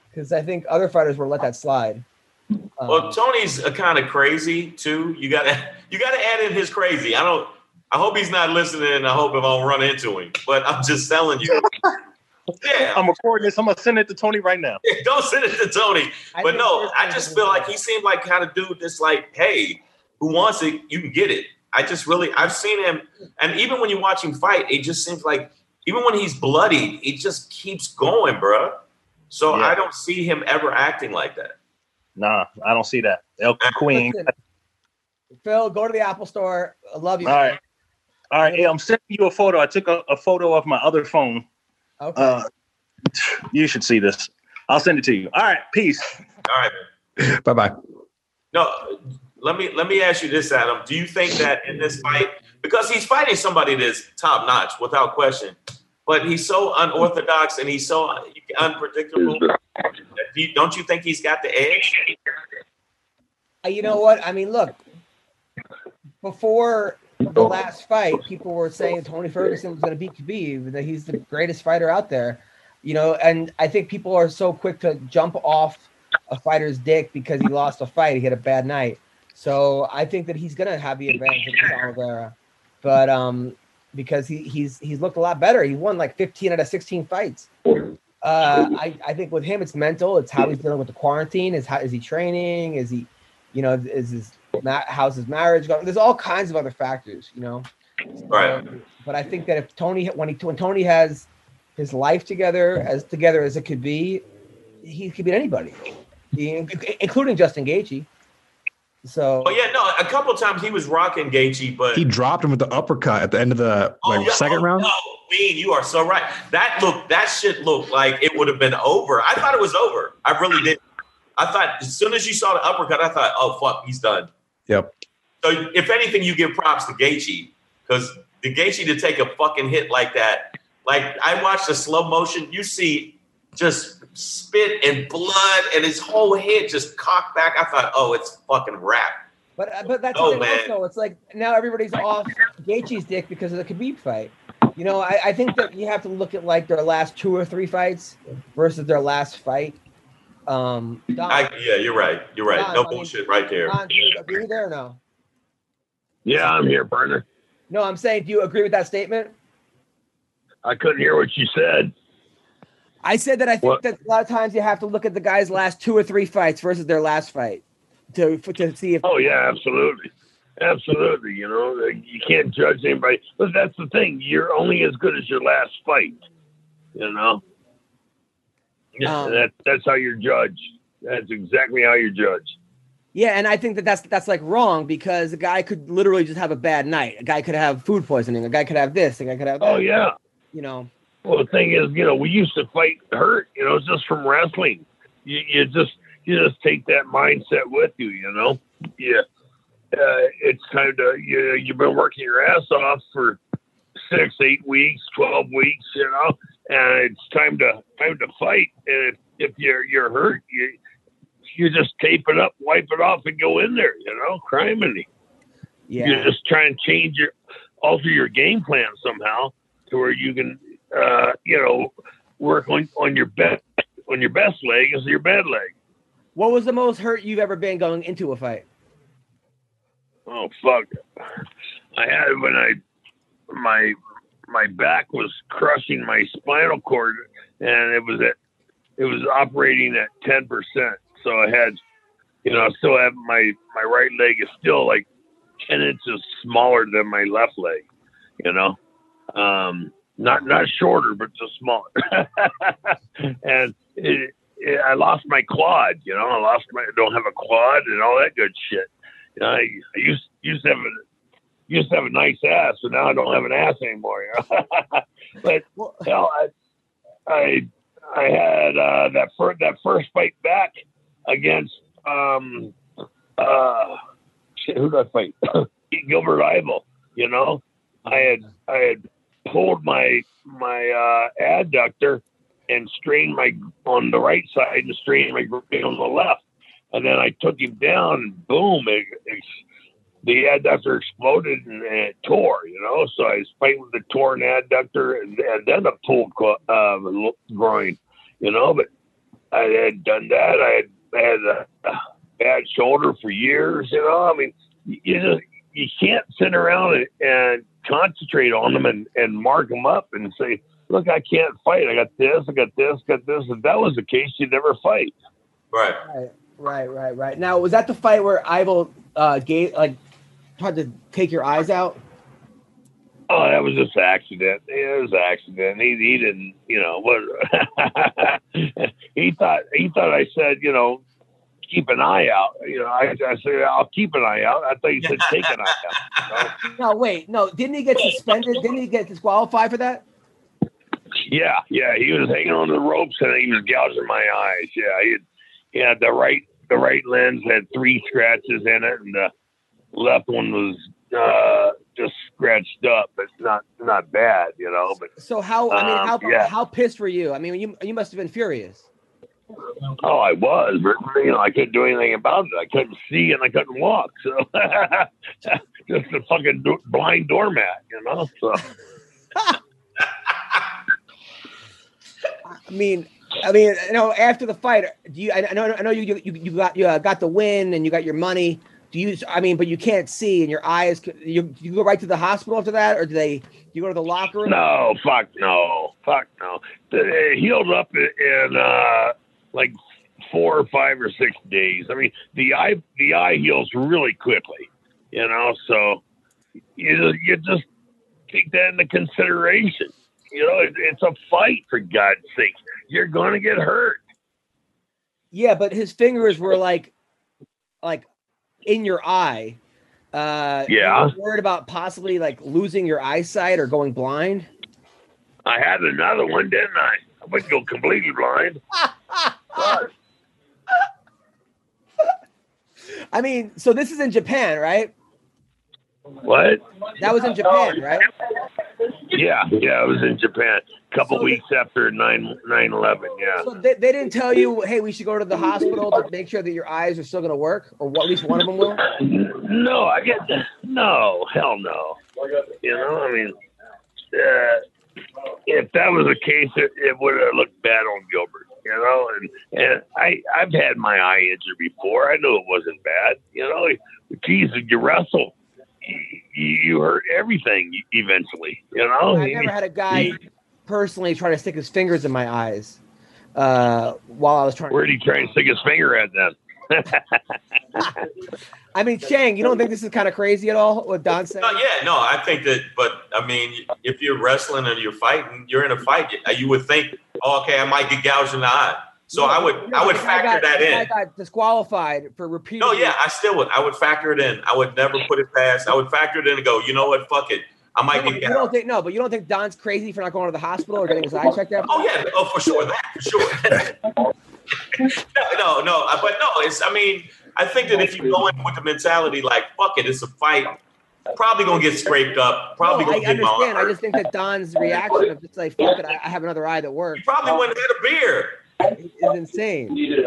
because I think other fighters will let that slide. Um, Well, Tony's a kind of crazy too. You gotta you gotta add in his crazy. I don't. I hope he's not listening. I hope if I don't run into him. But I'm just telling you. Yeah, I'm recording this. I'm gonna send it to Tony right now. don't send it to Tony. I But think no, I just feel like he seemed like kind of dude that's like, hey, who wants it, you can get it. I just really, I've seen him, and even when you watch him fight, it just seems like even when he's bloodied, it just keeps going, bruh. So Yeah. I don't see him ever acting like that. Nah, I don't see that. El Queen. Listen, Phil, go to the Apple Store. I love you. All right. All right. Hey, I'm sending you a photo. I took a, a photo of my other phone. Okay. Uh, you should see this. I'll send it to you. All right. Peace. All right. Bye bye. No, let me let me ask you this, Adam. Do you think that in this fight, because he's fighting somebody that's top notch without question, but he's so unorthodox and he's so unpredictable. that you- Don't you think he's got the edge? Uh, You know what? I mean, look. Before the last fight, people were saying Tony Ferguson was going to beat Khabib, that he's the greatest fighter out there. You know, and I think people are so quick to jump off a fighter's dick because he lost a fight, he had a bad night. So I think that he's going to have the advantage against Oliveira, but um, because he he's he's looked a lot better. He won like 15 out of 16 fights. Uh, I, I think with him, it's mental. It's how he's dealing with the quarantine. Is how is he training? Is he, you know, is his how's his marriage going? There's all kinds of other factors, you know. Right. Um, but I think that if Tony when he when Tony has his life together as together as it could be, he could beat anybody, He- including Justin Gaethje. So Oh yeah, no. A couple of times he was rocking Gaethje, but He dropped him with the uppercut at the end of the Oh, yeah. second Oh, round. No, Bean, you are so right. That look, that shit looked like it would have been over. I thought it was over. I really did. I thought as soon as you saw the uppercut, I thought, oh fuck, he's done. Yep. So if anything, you give props to Gaethje because the Gaethje to take a fucking hit like that. Like I watched the slow motion, you see just spit and blood, and his whole head just cocked back. I thought, oh, it's fucking wrap. But uh, but that's No, the man. also. It's like now everybody's off Gaethje's dick because of the Khabib fight. You know, I, I think that you have to look at like their last two or three fights versus their last fight. Um, Don, I, yeah, you're right. You're right. Don, No I mean, bullshit right there. Don, do you agree there or no? Yeah, I'm here, partner. No, I'm saying, do you agree with that statement? I couldn't hear what you said. I said that I think What? that a lot of times you have to look at the guy's last two or three fights versus their last fight to to see if. Oh yeah, absolutely, absolutely. You know, you can't judge anybody, but that's the thing. You're only as good as your last fight. You know, yeah, Um, that that's how you're judged. That's exactly how you're judged. Yeah, and I think that that's that's like wrong because a guy could literally just have a bad night. A guy could have food poisoning. A guy could have this. A guy could have. Oh yeah. You know. Well, the thing is, you know, we used to fight hurt. You know, just from wrestling. You, you just you just take that mindset with you. You know, yeah. Uh, it's time to you. You've been working your ass off for six, eight weeks, twelve weeks. You know, and it's time to time to fight. And if, if you're you're hurt, you you just tape it up, wipe it off, and go in there. You know, criminy. Yeah. You just try and change your alter your game plan somehow to where you can uh, you know work on, on your best on your best leg is your bad leg. What was the most hurt you've ever been going into a fight? Oh fuck! I had when I my my back was crushing my spinal cord, and it was at it was operating at ten percent. So I had, you know, I still have my my right leg is still like ten inches smaller than my left leg. You know, um, not not shorter, but just smaller. and it, I lost my quad. You know, I lost my I don't have a quad and all that good shit. You know, I, I used used to have a used to have a nice ass, but now I don't have an ass anymore. You know? but hell, I I I had uh, that first that first fight back against um uh shit, who did I fight? Gilbert Yvel. You know, I had I had pulled my my uh, adductor and strained my on the right side and strained my on the left, and then I took him down and boom, it, it, the adductor exploded and, and it tore. You know, so I was fighting with the torn adductor and, and then a pulled uh, groin. You know, but I had done that. I had had a, a bad shoulder for years. You know, I mean, you just you can't sit around and, and concentrate on them and, and mark them up and say, look, I can't fight. I got this, I got this, got this. If that was the case, you'd never fight. Right. Right, right, right, right. Now, was that the fight where Yvel uh, gave like tried to take your eyes out? Oh, that was just accident. It was accident. He he didn't, you know, what he thought he thought I said, you know, keep an eye out. You know, I, I said I'll keep an eye out. I thought you said take an eye out. You know? No, wait, no. Didn't he get suspended? Didn't he get disqualified for that? Yeah, yeah. He was hanging on the ropes and he was gouging my eyes. Yeah, he had, he had the right the right lens had three scratches in it, and the left one was uh, just scratched up, but not not bad, you know. But So how? I mean, Um, how yeah. how pissed were you? I mean, you you must have been furious. Oh, I was, but you know, I couldn't do anything about it. I couldn't see and I couldn't walk, so just a fucking do- blind doormat, you know. So I mean, I mean, you know, after the fight, do you? I I know, I know you you you got you uh, got the win and you got your money. Do you? I mean, but you can't see, and your eyes. You you go right to the hospital after that, or do they? You go to the locker room? no, fuck no, fuck no. It healed up in, uh, like four or five or six days. I mean, the eye the eye heals really quickly, you know. So you just, you just take that into consideration. You know, it, it's a fight for God's sake. You're gonna get hurt. Yeah, but his fingers were like, like, in your eye. Uh, Yeah. worried about possibly like losing your eyesight or going blind. I had another one, didn't I? I wouldn't go completely blind. I mean, so this is in Japan, right? What? That was in Japan, right? Yeah, yeah, it was in Japan couple weeks after 9 9 11. Yeah. So they, they didn't tell you, hey, we should go to the hospital to make sure that your eyes are still going to work, or at least one of them will. No, I get no, hell no. You know, I mean, uh, if that was the case, it, it would have looked bad on Gilbert. You know, and and I I've had my eye injured before. I knew it wasn't bad. You know, geez, you wrestle, you, you hurt everything eventually. You know, I never had a guy personally try to stick his fingers in my eyes uh, while I was trying. Where'd he try and stick his finger at then? I mean, Chang, you don't think this is kind of crazy at all? What Don said? No, yeah, no, I think that, but I mean, if you're wrestling and you're fighting, you're in a fight. You would think, oh, okay, I might get gouged in the eye. So I would, I would The guy factor got- that the guy in. got disqualified for repeating. No, yeah, I still would. I would factor it in. I would never put it past. I would factor it in and go, you know what? Fuck it. I might No, get you gouged. don't think no, but you don't think Don's crazy for not going to the hospital or getting his eye checked out? Oh yeah, oh for sure, that for sure. no, no, no, but no, it's. I mean, I think that if you go in with the mentality like "fuck it," it's a fight. Probably gonna get scraped up. Probably no, gonna get my arm understand. I just think that Don's reaction of just like fuck it, I I have another eye that works. Probably wouldn't have had a beer. Is insane.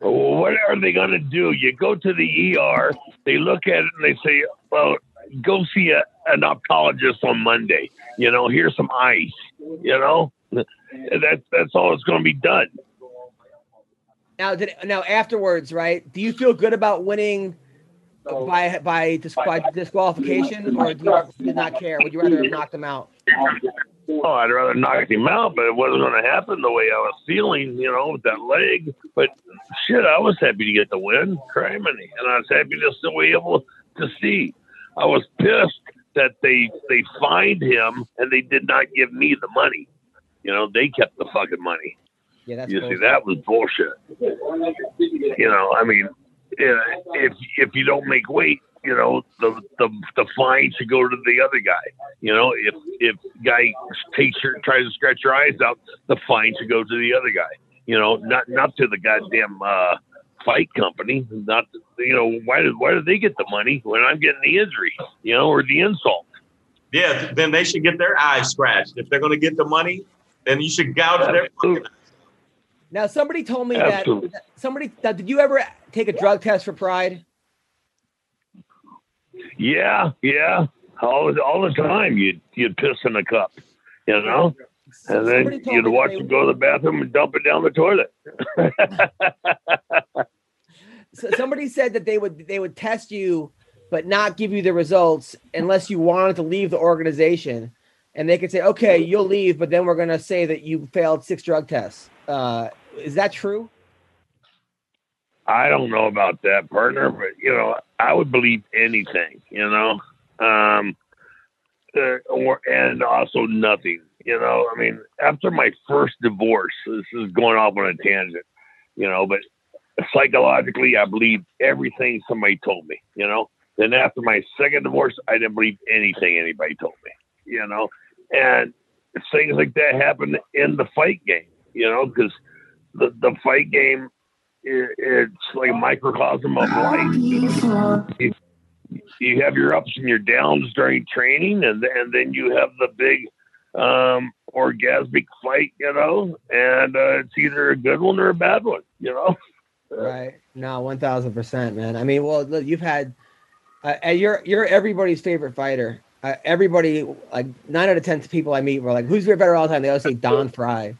Well, what are they going to do? You go to the ER, they look at it and they say, well, go see a, an optometrist on Monday. You know, here's some ice. You know, that, that's all that's going to be done. Now, did now afterwards, right? Do you feel good about winning by by, dis- by disqualification, or do you did not care? Would you rather have knocked him out? Oh, I'd rather knock him out, but it wasn't going to happen the way I was feeling, you know, with that leg. But shit, I was happy to get the win, criminy, and I was happy just to be able to see. I was pissed that they they fined him and they did not give me the money. You know, they kept the fucking money. Yeah, that's you see, that was bullshit. You know, I mean, if if you don't make weight, you know, the the the fine should go to the other guy. You know, if if guy takes your tries to scratch your eyes out, the fine should go to the other guy. You know, not not to the goddamn uh, fight company. Not you know why did why do they get the money when I'm getting the injury? You know, or the insult. Yeah, then they should get their eyes scratched. If they're going to get the money, then you should gouge their fucking Now, somebody told me Absolutely. that somebody. Now, did you ever take a drug test for Pride? Yeah, yeah. All the, all the time you'd you'd piss in a cup, you know, and then you'd watch they- them go to the bathroom and dump it down the toilet. So somebody said that they would they would test you, but not give you the results unless you wanted to leave the organization, and they could say, "Okay, you'll leave," but then we're going to say that you failed six drug tests. Uh, is that true? I don't know about that, partner, but you know, I would believe anything, you know, um, uh, or and also nothing, you know. I mean, after my first divorce, this is going off on a tangent, you know, but psychologically, I believed everything somebody told me, you know. Then after my second divorce, I didn't believe anything anybody told me, you know, and things like that happen in the fight game, you know, because the the fight game it, it's like a microcosm of life. You, you have your ups and your downs during training, and and then you have the big um, orgasmic fight, you know, and uh, it's either a good one or a bad one, you know. Right. No, one thousand percent, man. I mean, well, look, you've had, uh, and you're you're everybody's favorite fighter. Uh, everybody, like nine out of ten people I meet, were like, "Who's your better all the time?" They always say Don Frye.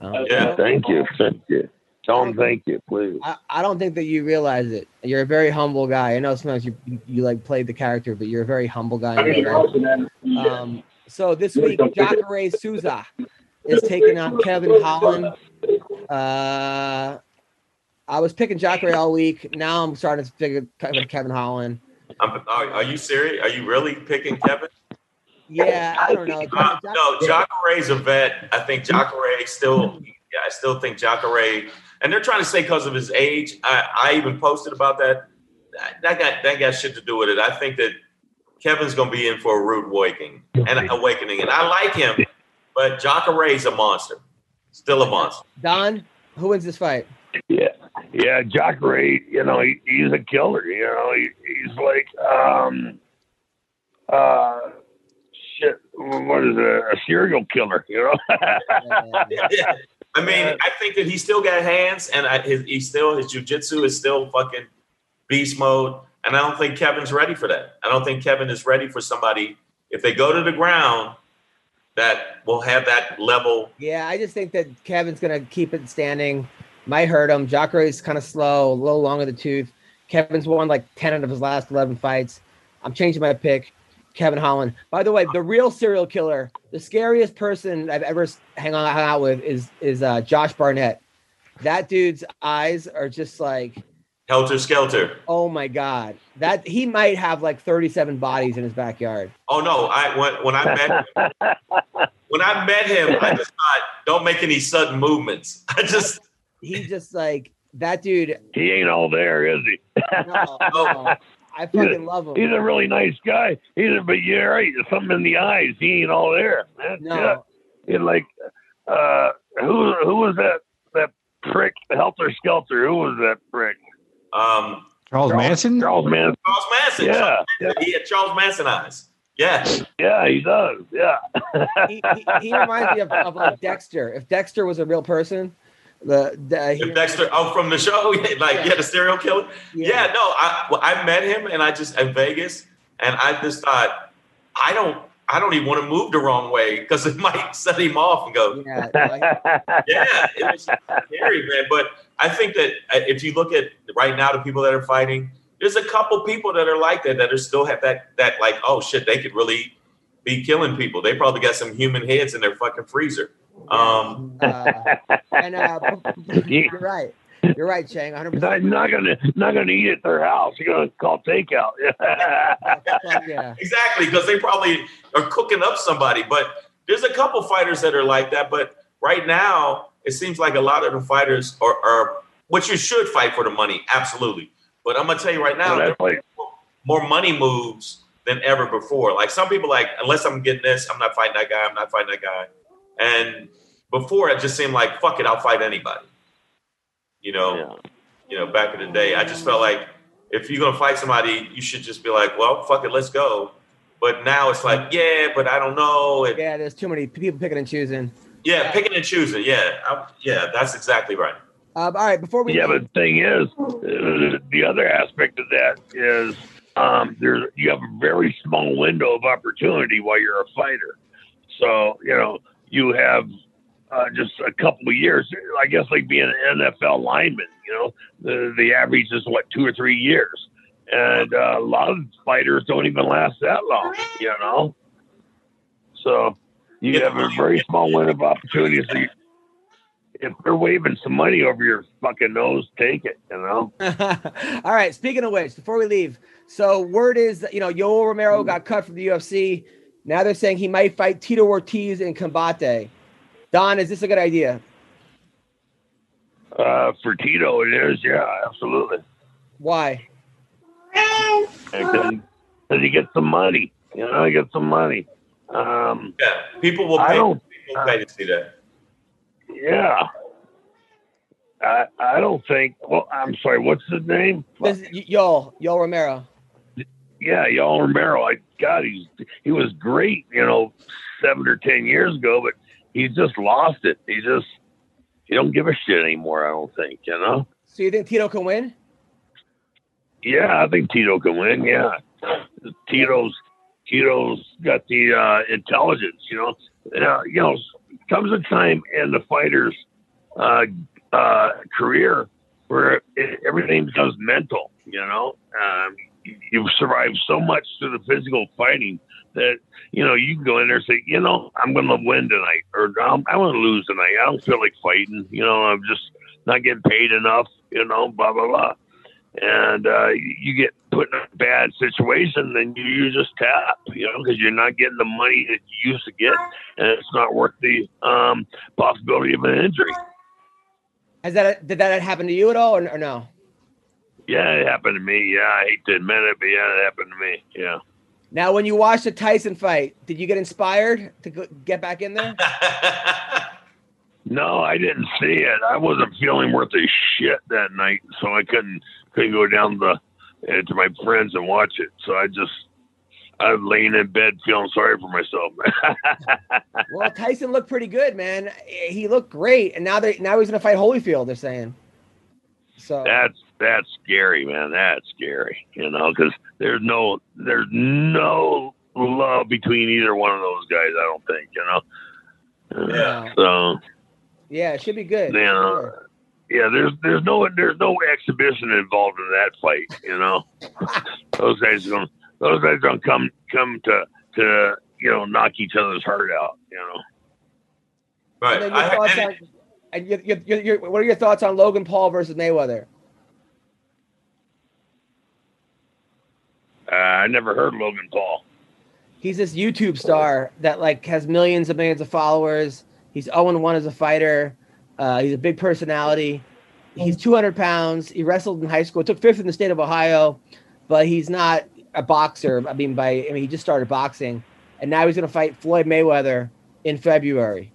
Um, Yeah, thank you, thank you. Tell them thank you, please. I, I don't think that you realize it. You're a very humble guy. I know sometimes you you, you like play the character, but you're a very humble guy. Um, so this week, Jacare Souza is taking on Kevin Holland. Uh, I was picking Jacare all week. Now I'm starting to pick Kevin, Holland. I'm, are, you serious? Are you really picking Kevin? Yeah, I don't know. Uh, no, Jacare's a vet. I think Jacare still. Yeah, I still think Jacare, and they're trying to say because of his age. I, I even posted about that. That- That got that got shit to do with it. I think that Kevin's going to be in for a rude awakening and awakening, and I like him, but Jacare's a monster. Still a monster. Don, who wins this fight? Yeah, yeah, Jacare, you know, he, he's a killer. You know, he, he's like, um, uh, shit, what is it? A serial killer, you know? I mean, I think that he still got hands, and I, his, he still his jujitsu is still fucking beast mode. And I don't think Kevin's ready for that. I don't think Kevin is ready for somebody if they go to the ground that will have that level. Yeah, I just think that Kevin's gonna keep it standing. Might hurt him. Jacare's kind of slow, a little long in the tooth. Kevin's won like ten out of his last eleven fights. I'm changing my pick. Kevin Holland. By the way, the real serial killer, the scariest person I've ever hang on hung out with is is uh, Josh Barnett. That dude's eyes are just like, Helter skelter. oh my god. That he might have like 37 bodies in his backyard. Oh no! I when when I met when I met him, I just thought, don't make any sudden movements. I just He just like that dude. he ain't all there, is he? No, no. I fucking love him. He's a really nice guy. He's a, but you're right. There's something in the eyes. He ain't all there. man. No. Yeah. It's like, uh, who who was that that prick? Helter Skelter. Who was that prick? um Charles Manson? Charles Manson. Charles Manson. Yeah. Charles Manson. He had Charles Manson eyes. Yeah. Yeah, he does. Yeah. he, he, he reminds me of, of like Dexter. If Dexter was a real person, the, the Dexter, oh, from the show, like yeah, the serial killer. Yeah, no, I well, I met him and I just in Vegas, and I just thought I don't. I don't even want to move the wrong way because it might set him off and go, yeah, yeah, it was scary, man. But I think that uh, if you look at right now the people that are fighting, there's a couple people that are like that that are still have that that like, oh shit, they could really be killing people. They probably got some human heads in their fucking freezer. Um, uh, and uh, you're right. You're right, Chang. 100. Not, not gonna not gonna eat at their house. You're gonna call takeout. yeah. exactly, because they probably are cooking up somebody. But there's a couple fighters that are like that. But right now, it seems like a lot of the fighters are, are which you should fight for the money, absolutely. But I'm gonna tell you right now, Well, that's there are more money moves than ever before. Like some people, like unless I'm getting this, I'm not fighting that guy. I'm not fighting that guy. And before, it just seemed like fuck it, I'll fight anybody. You know, you know, back in the day, I just felt like if you're gonna fight somebody, you should just be like, well, fuck it, let's go. But now it's like, yeah, but I don't know. And, Yeah, there's too many people picking and choosing. yeah, picking and choosing. Yeah, I, yeah, that's exactly right. Um, all right, before we Yeah, but the thing is, uh, the other aspect of that is um, there's you have a very small window of opportunity while you're a fighter. So you know you have uh, just a couple of years. I guess like being an NFL lineman. You know, the the average is what two or three years, and uh, a lot of fighters don't even last that long. You know, so you have a very small window of opportunity. So you, if they're waving some money over your fucking nose, take it. You know. All right. Speaking of which, before we leave, so word is that you know Yoel Romero got cut from the UFC. Now they're saying he might fight Tito Ortiz in Combate. Don, is this a good idea? Uh, for Tito, it is. Yeah, absolutely. Why? Because he gets some money. You know, he gets some money. Um, Yeah, people will I pay. don't- People will pay to see that. yeah. I I don't think. Well, I'm sorry. What's his name? This is Yoel Yoel Romero. Yeah, Yoel Romero. I God, he's he was great. You know, seven or ten years ago, but he's just lost it. He just he don't give a shit anymore. I don't think. You know. So you think Tito can win? Yeah, I think Tito can win. Yeah, Tito's Tito's got the uh, intelligence. You know, uh, you know, comes a time in the fighter's uh, uh, career where it, everything becomes mental. You know, um, you've survived so much through the physical fighting that you know you can go in there and say, you know, I'm going to win tonight, or I'm, I'm going to lose tonight. I don't feel like fighting. You know, I'm just not getting paid enough. You know, blah blah blah and uh, you you get put in a bad situation, then you, you just tap, you know, because you're not getting the money that you used to get, and it's not worth the um, possibility of an injury. Has that did that happen to you at all, or, or no? Yeah, it happened to me. Yeah, I hate to admit it, but yeah, it happened to me. Yeah. Now, when you watched the Tyson fight, did you get inspired to go, get back in there? No, I didn't see it. I wasn't feeling worth a shit that night, so I couldn't couldn't go down the uh, to my friends and watch it. So I just I was laying in bed feeling sorry for myself. well, Tyson looked pretty good, man. He looked great, and now they now he's gonna fight Holyfield. They're saying. So that's that's scary, man. That's scary. You know, because there's no there's no love between either one of those guys. I don't think. You know. Yeah. So yeah, it should be good. you know, yeah. There's there's no there's no exhibition involved in that fight. You know, those guys are gonna those guys don't come come to to you know knock each other's heart out. You know. And then your thoughts on, and your, your, your, your, what are your thoughts on Logan Paul versus Mayweather? Uh, I never heard Logan Paul. He's this YouTube star that like has millions and millions of followers. He's 0 1 as a fighter. Uh, he's a big personality. He's 200 pounds. He wrestled in high school. Took fifth in the state of Ohio, but he's not a boxer. I mean, by I mean, he just started boxing, and now he's going to fight Floyd Mayweather in February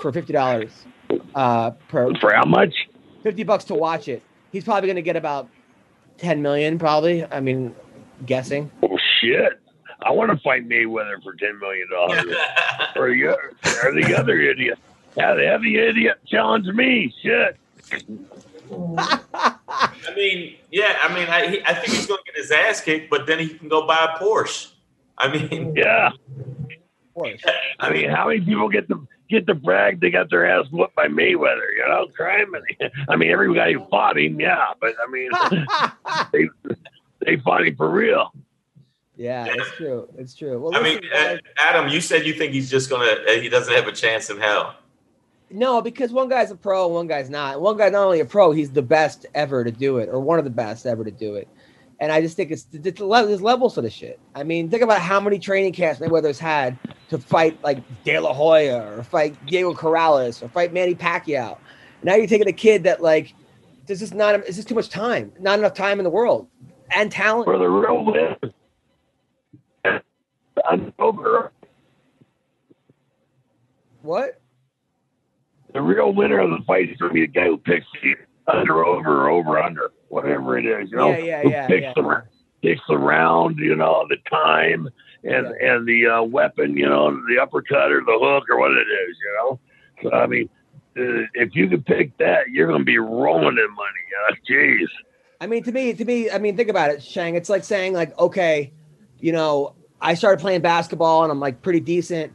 for fifty dollars. Uh, per for how much? Fifty bucks to watch it. He's probably going to get about 10 million, probably. I mean, guessing. Oh shit! I want to fight Mayweather for ten million dollars. or you, or the other idiot. Have, have the idiot challenge me? Shit. I mean, yeah, I mean, I, he, I think he's going to get his ass kicked, but then he can go buy a Porsche. I mean, Yeah. I mean, how many people get the get the brag they got their ass whooped by Mayweather? You know, crime. I mean, everybody fought him, yeah, but I mean, they they fought him for real. Yeah, it's true. It's true. Well, I mean, listen, guys. uh, Adam, you said you think he's just gonna, uh, he doesn't have a chance in hell. No, because one guy's a pro, one guy's not. One guy's not only a pro, he's the best ever to do it, or one of the best ever to do it. And I just think it's, it's le- there's levels to the shit. I mean, think about how many training camps Mayweather's had to fight like De La Hoya or fight Diego Corrales or fight Manny Pacquiao. Now you're taking a kid that like there's just not it's just too much time, not enough time in the world, and talent. For the real win. I'm over. What? The real winner of the fight is going to be the guy who picks the under over or over under, whatever it is. You know, Yeah, yeah, who yeah, picks yeah. the picks the round, you know, the time and and the uh, weapon, you know, the uppercut or the hook or what it is, you know. So I mean, uh, if you could pick that, you're going to be rolling in money. Uh, jeez. I mean, to me, to me, I mean, think about it, Shang. It's like saying, like, okay, you know, I started playing basketball and I'm like pretty decent.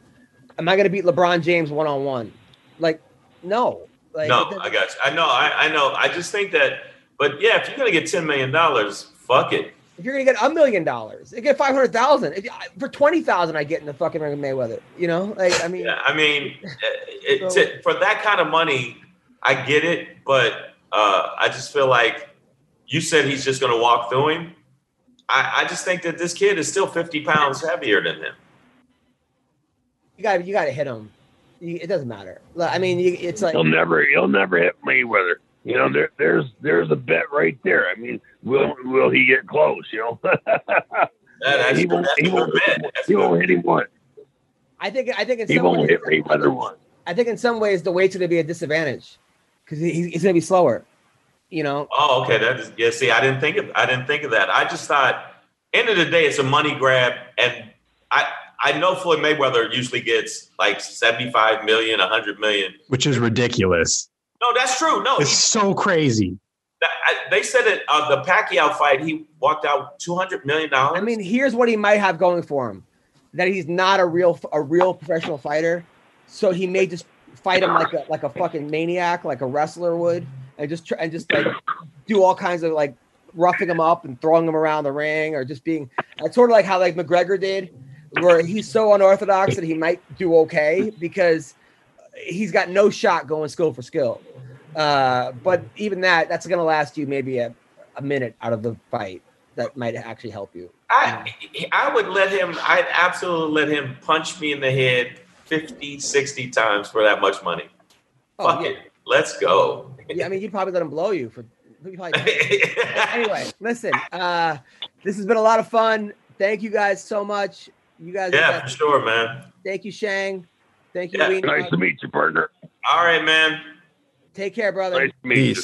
Am I going to beat LeBron James one on one? Like, no. Like, no, I got you. I know. I, I know. I just think that. But yeah, if you're gonna get ten million dollars, fuck it. if you're going to get a million dollars, you get five hundred thousand. For twenty thousand, I get in the fucking ring with Mayweather. You know, like, I mean, Yeah, I mean, it, to, for that kind of money, I get it, but uh, I just feel like you said he's just going to walk through him. I, I just think that this kid is still 50 pounds heavier than him. you got you got to hit him. You, it doesn't matter. Like, I mean, you, it's like He'll never he'll never hit Mayweather. You know, there, there's there's a bet right there. I mean, will will he get close? You know, that's, he won't, he won't, good he won't hit him once. I think I think in He some won't ways, hit Mayweather once. I think in some ways the weight's going to be a disadvantage because he, he's going to be slower. You know, Oh, okay. That is yeah. See, I didn't think of I didn't think of that. I just thought, end of the day, it's a money grab, and I I know Floyd Mayweather usually gets like 75 million, 100 million. which is ridiculous. No, that's true. No, It's he, so crazy. they said it uh, the Pacquiao fight. He walked out 200 million dollars. I mean, here's what he might have going for him: that he's not a real a real professional fighter, so he may just fight him like a like a fucking maniac, like a wrestler would, and just try, and just like do all kinds of like roughing him up and throwing him around the ring, or just being. It's sort of like how like McGregor did, where he's so unorthodox that he might do okay because he's got no shot going skill for skill. Uh, but even that, that's going to last you maybe a, a minute out of the fight. That might actually help you. I I would let him. I'd absolutely let him punch me in the head 50, 60 times for that much money. Oh, Fuck it. Let's go. Yeah, I mean, you'd probably let him blow you for. probably- anyway, listen. Uh, this has been a lot of fun. Thank you guys so much. You guys. Yeah, for sure, man. Thank you, Shane. Thank you, Yeah, Nice to meet you, partner. All right, man. Take care, brother. Nice to meet you.